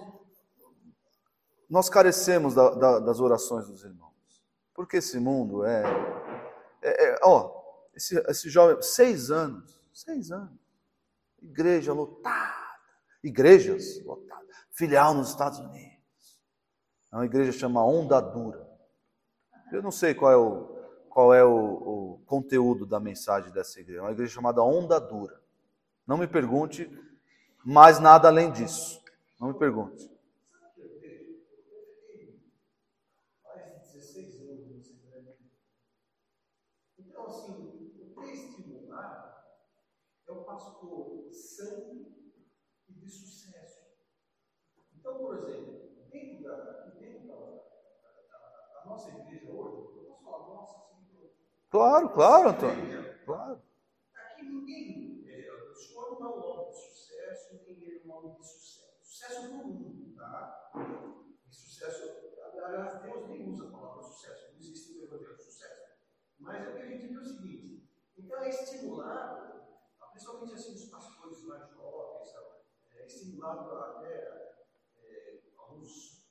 nós carecemos da, da, das orações dos irmãos. Porque esse mundo é. é, é ó, esse, esse jovem, seis anos, seis anos, igreja lotada, igrejas lotadas, filial nos Estados Unidos. É uma igreja chama Onda Dura. Eu não sei qual é o, qual é o, o conteúdo da mensagem dessa igreja. É uma igreja chamada Onda Dura. Não me pergunte mais nada além disso. Não me pergunte. Então, assim, o que estimular é o pastor santo e de sucesso. Então, por exemplo, dentro da, dentro da, da, da nossa igreja hoje, eu posso falar nossa, assim, Claro, claro, Antônio. Claro. Aqui ninguém, é, o senhor não é o nome do nome de sucesso. Sucesso no mundo, tá? E sucesso, aliás, Deus nem usa a palavra sucesso, não existe no Evangelho sucesso. Mas eu queria dizer o seguinte: então é estimulado, principalmente assim, os pastores mais jovens, é estimulado até é, alguns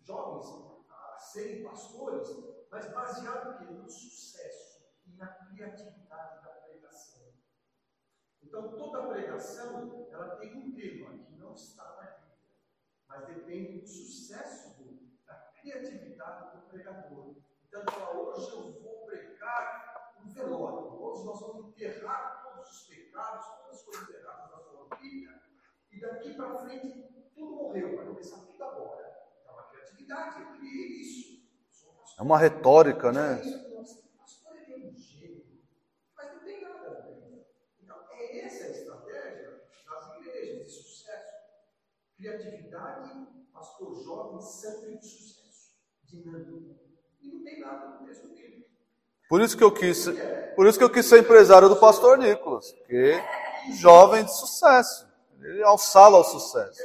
jovens a serem pastores, mas baseado no, no sucesso e na criatividade da pregação. Então, toda pregação, ela tem um tema que não está na Bíblia, mas depende do sucesso, do, da criatividade do pregador. Então, hoje eu vou pregar um velório, hoje nós vamos enterrar todos os pecados, todas as coisas erradas da sua vida, e daqui para frente tudo morreu, vai começar tudo agora. É uma criatividade, eu criei isso. É uma retórica, né? Criatividade, pastor jovem, sempre de sucesso, dinâmico. E não tem nada no mesmo tempo. Por isso que eu quis, por isso que eu quis ser empresário do pastor Nicolas, porque jovem de sucesso. Ele alçá-lo ao sucesso.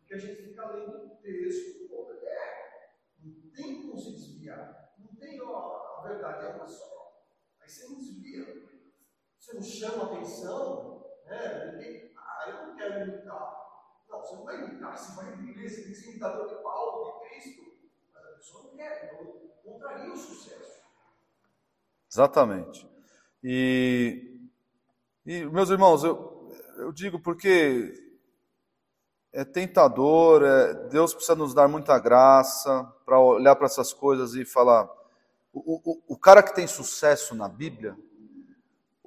Porque a gente fica lendo o texto como ele é. Não tem como se desviar. Não tem, ó, a verdade é uma só. Aí você não desvia. Você não chama atenção, né? Ninguém, ah, eu não quero imitar. Não, você não vai imitar, você vai viver, você ser imitador de Paulo, de Cristo. Mas a pessoa não quer, então contraria o sucesso. Exatamente. E, e meus irmãos, eu, eu digo porque é tentador, é, Deus precisa nos dar muita graça para olhar para essas coisas e falar. O, o, o cara que tem sucesso na Bíblia,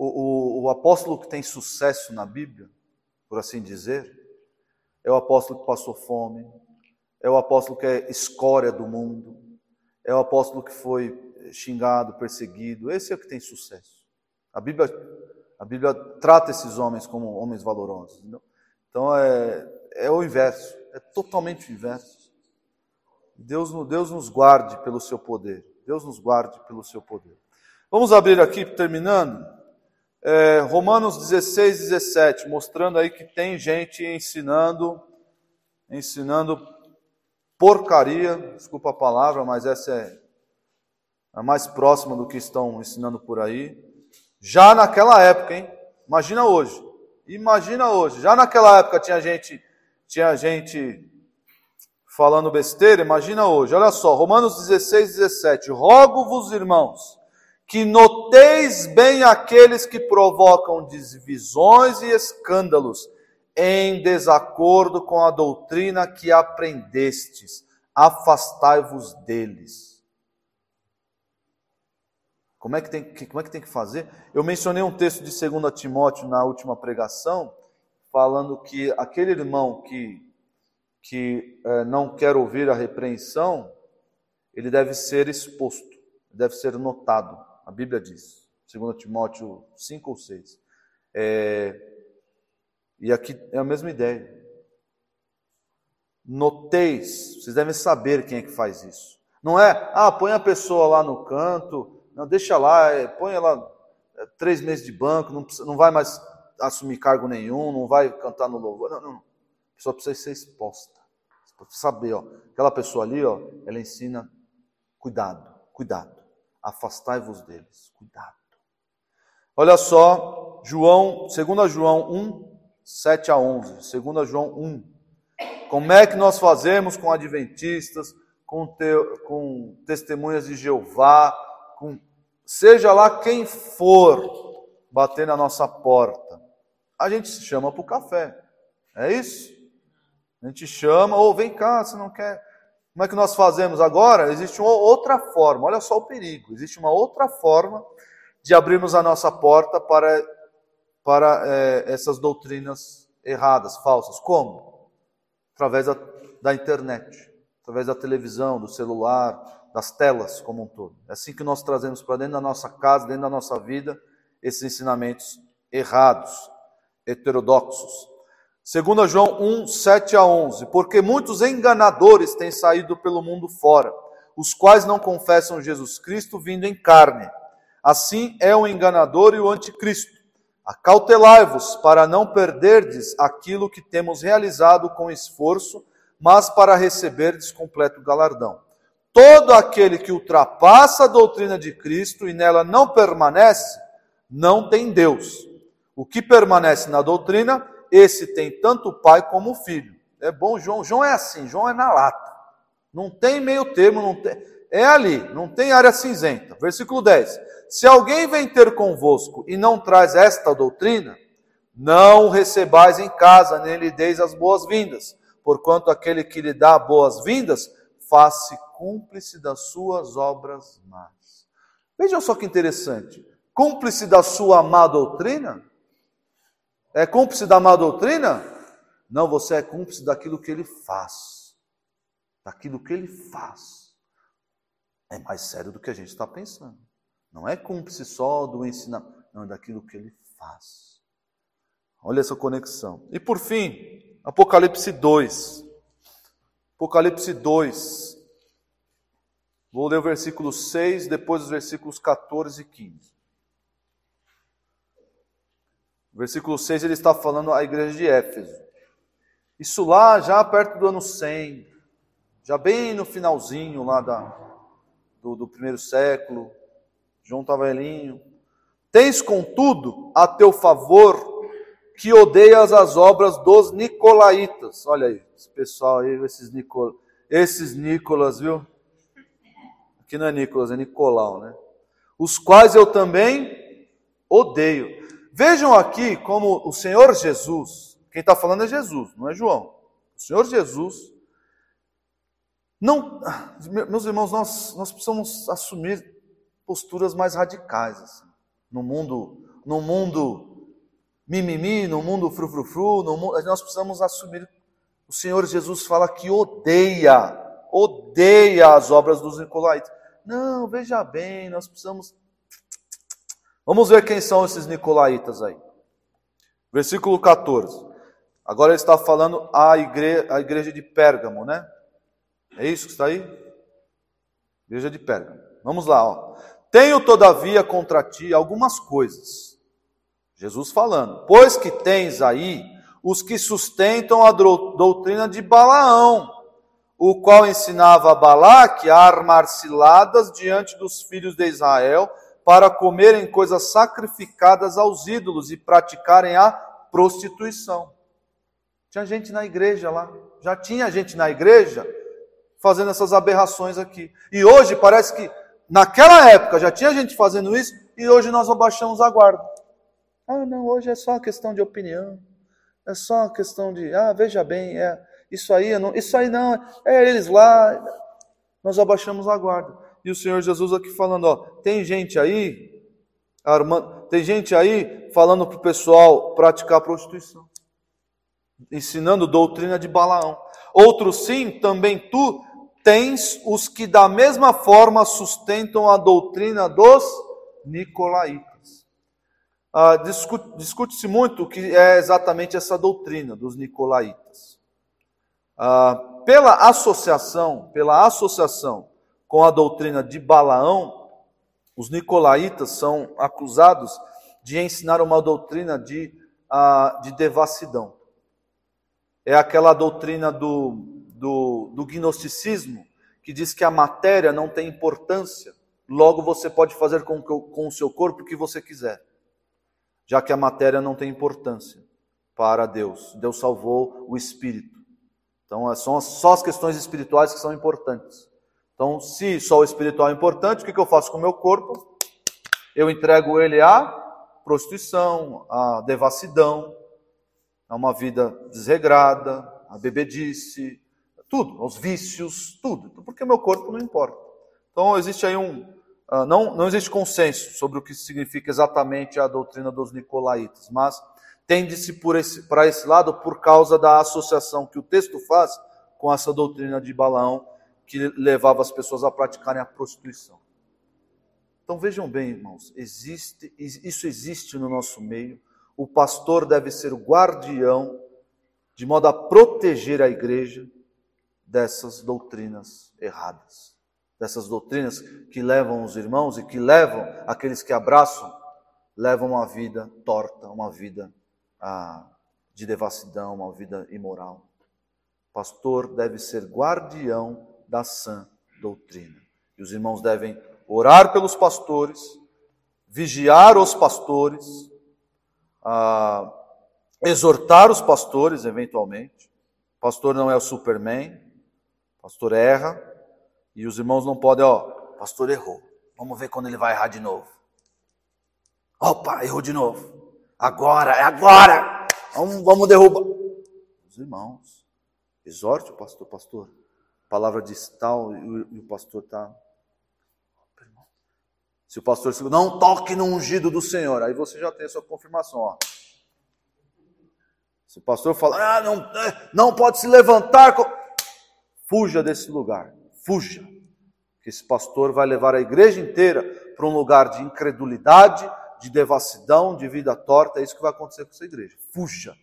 o, o, o apóstolo que tem sucesso na Bíblia, por assim dizer, é o apóstolo que passou fome, é o apóstolo que é escória do mundo, é o apóstolo que foi xingado, perseguido. Esse é o que tem sucesso. A Bíblia, a Bíblia trata esses homens como homens valorosos. Entendeu? Então é, é o inverso, é totalmente o inverso. Deus, Deus nos guarde pelo seu poder. Deus nos guarde pelo seu poder. Vamos abrir aqui, terminando, é, Romanos 16, 17, mostrando aí que tem gente ensinando, ensinando porcaria, desculpa a palavra, mas essa é a mais próxima do que estão ensinando por aí. Já naquela época, hein? Imagina hoje. Imagina hoje. Já naquela época tinha gente, tinha gente falando besteira, imagina hoje. Olha só, Romanos 16, 17. Rogo-vos, irmãos, que noteis bem aqueles que provocam divisões e escândalos em desacordo com a doutrina que aprendestes. Afastai-vos deles. Como é, que tem, como é que tem que fazer? Eu mencionei um texto de 2 Timóteo na última pregação, falando que aquele irmão que que é, não quer ouvir a repreensão, ele deve ser exposto, deve ser notado. A Bíblia diz, 2 Timóteo 5 ou 6. É, e aqui é a mesma ideia. Noteis, vocês devem saber quem é que faz isso. Não é, ah, põe a pessoa lá no canto, não, deixa lá, é, põe ela é, três meses de banco, não, não vai mais assumir cargo nenhum, não vai cantar no louvor. Não, não pessoa precisa ser exposta. Você precisa saber, ó, aquela pessoa ali, ó, ela ensina cuidado, cuidado. Afastai-vos deles, cuidado. Olha só, João, 2 João 1, 7 a 11, 2 João 1. Como é que nós fazemos com adventistas, com, te, com testemunhas de Jeová, com seja lá quem for bater na nossa porta? A gente se chama para o café. É isso? A gente chama, ou oh, vem cá, você não quer. Como é que nós fazemos agora? Existe uma outra forma, olha só o perigo. Existe uma outra forma de abrirmos a nossa porta para, para é, essas doutrinas erradas, falsas. Como? Através da, da internet, através da televisão, do celular, das telas como um todo. É assim que nós trazemos para dentro da nossa casa, dentro da nossa vida, esses ensinamentos errados, heterodoxos. 2 João 1, 7 a 11. Porque muitos enganadores têm saído pelo mundo fora, os quais não confessam Jesus Cristo vindo em carne. Assim é o enganador e o anticristo. Acautelai-vos para não perderdes aquilo que temos realizado com esforço, mas para receberdes completo galardão. Todo aquele que ultrapassa a doutrina de Cristo e nela não permanece, não tem Deus. O que permanece na doutrina esse tem tanto o pai como o filho. É bom, João. João é assim, João é na lata. Não tem meio termo, não tem. É ali, não tem área cinzenta. Versículo 10. Se alguém vem ter convosco e não traz esta doutrina, não recebais em casa, nem lhe deis as boas-vindas, porquanto aquele que lhe dá boas-vindas, faz-se cúmplice das suas obras más. Vejam só que interessante. Cúmplice da sua má doutrina? É cúmplice da má doutrina? Não, você é cúmplice daquilo que ele faz. Daquilo que ele faz. É mais sério do que a gente está pensando. Não é cúmplice só do ensinamento, não, é daquilo que ele faz. Olha essa conexão. E por fim, Apocalipse 2. Apocalipse 2. Vou ler o versículo 6, depois os versículos 14 e 15. Versículo 6 ele está falando à igreja de Éfeso. Isso lá já perto do ano 100, já bem no finalzinho lá da, do, do primeiro século. João está velhinho. Tens, contudo, a teu favor que odeias as obras dos nicolaítas. Olha aí, esse pessoal aí, esses, Nicol... esses Nicolas, viu? Aqui não é Nicolas, é Nicolau, né? Os quais eu também odeio. Vejam aqui como o Senhor Jesus, quem está falando é Jesus, não é João. O Senhor Jesus, não, meus irmãos, nós, nós precisamos assumir posturas mais radicais assim, no mundo, no mundo mimimi, no mundo frufrufru, no mundo, nós precisamos assumir. O Senhor Jesus fala que odeia, odeia as obras dos Nicolaitas. Não, veja bem, nós precisamos. Vamos ver quem são esses Nicolaitas aí. Versículo 14. Agora ele está falando à igreja, igreja de Pérgamo, né? É isso que está aí? Igreja de Pérgamo. Vamos lá, ó. Tenho, todavia, contra ti algumas coisas. Jesus falando. Pois que tens aí os que sustentam a doutrina de Balaão, o qual ensinava a Balaque a armar ciladas diante dos filhos de Israel para comerem coisas sacrificadas aos ídolos e praticarem a prostituição. Tinha gente na igreja lá, já tinha gente na igreja fazendo essas aberrações aqui. E hoje parece que Naquela época já tinha gente fazendo isso e hoje nós abaixamos a guarda. Ah, não, hoje é só questão de opinião. É só questão de, ah, veja bem, é isso aí, não, isso aí não, é eles lá. Nós abaixamos a guarda. E o Senhor Jesus aqui falando, ó, tem gente aí, armando, tem gente aí falando para o pessoal praticar prostituição, ensinando doutrina de Balaão. Outros sim, também tu tens os que da mesma forma sustentam a doutrina dos nicolaítas. Ah, Discute-se muito o que é exatamente essa doutrina dos nicolaítas. Ah, pela associação, pela associação com a doutrina de Balaão, os nicolaítas são acusados de ensinar uma doutrina de, ah, de devassidão. É aquela doutrina do do, do gnosticismo, que diz que a matéria não tem importância, logo você pode fazer com, com o seu corpo o que você quiser, já que a matéria não tem importância para Deus. Deus salvou o espírito. Então, é são só as questões espirituais que são importantes. Então, se só o espiritual é importante, o que eu faço com o meu corpo? Eu entrego ele à prostituição, à devassidão, a uma vida desregrada, a bebedice, tudo, aos vícios, tudo, porque o meu corpo não importa. Então existe aí um, uh, não, não existe consenso sobre o que significa exatamente a doutrina dos nicolaítas, mas tende-se para esse, esse lado por causa da associação que o texto faz com essa doutrina de Balaão que levava as pessoas a praticarem a prostituição. Então vejam bem, irmãos, existe, isso existe no nosso meio. O pastor deve ser o guardião de modo a proteger a igreja dessas doutrinas erradas, dessas doutrinas que levam os irmãos e que levam aqueles que abraçam, levam uma vida torta, uma vida ah, de devassidão, uma vida imoral. O pastor deve ser guardião da sã doutrina. E os irmãos devem orar pelos pastores, vigiar os pastores, exortar os pastores, eventualmente. O pastor não é o Superman, pastor erra, E os irmãos não podem, ó, o pastor errou. Vamos ver quando ele vai errar de novo. Opa, errou de novo. Agora, é agora. Vamos, vamos derrubar. Os irmãos, exorte o pastor, pastor. Palavra diz tal e o, pastor está. Se o pastor diz, não toque no ungido do Senhor, aí você já tem a sua confirmação. Ó. Se o pastor fala, ah, não, é, não pode se levantar, fuja desse lugar, fuja. Que esse pastor vai levar a igreja inteira para um lugar de incredulidade, de devassidão, de vida torta. É isso que vai acontecer com essa igreja. Fuja.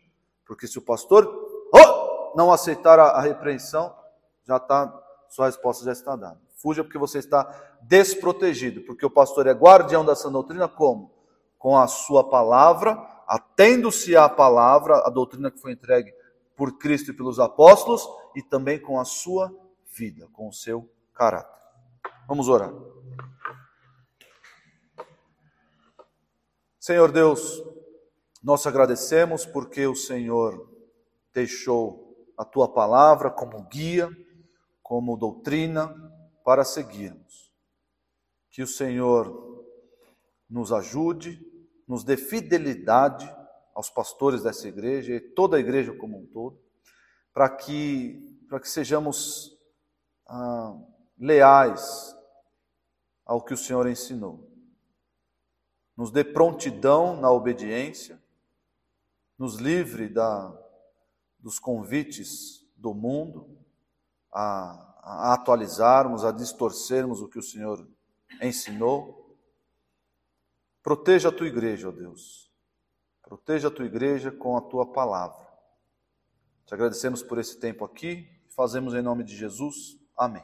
Porque se o pastor oh, não aceitar a, a repreensão, já está, sua resposta já está dada. Fuja porque você está desprotegido, porque o pastor é guardião dessa doutrina como? Com a sua palavra, atendo-se à palavra, a doutrina que foi entregue por Cristo e pelos apóstolos, e também com a sua vida, com o seu caráter. Vamos orar. Senhor Deus, nós agradecemos porque o Senhor deixou a tua palavra como guia, como doutrina para seguirmos. Que o Senhor nos ajude nos dê fidelidade aos pastores dessa igreja e toda a igreja como um todo, para que, para que sejamos ah, leais ao que o Senhor ensinou. Nos dê prontidão na obediência, nos livre da, dos convites do mundo a, a atualizarmos, a distorcermos o que o Senhor ensinou Proteja a tua igreja, ó Deus. Proteja a tua igreja com a tua palavra. Te agradecemos por esse tempo aqui. Fazemos em nome de Jesus. Amém.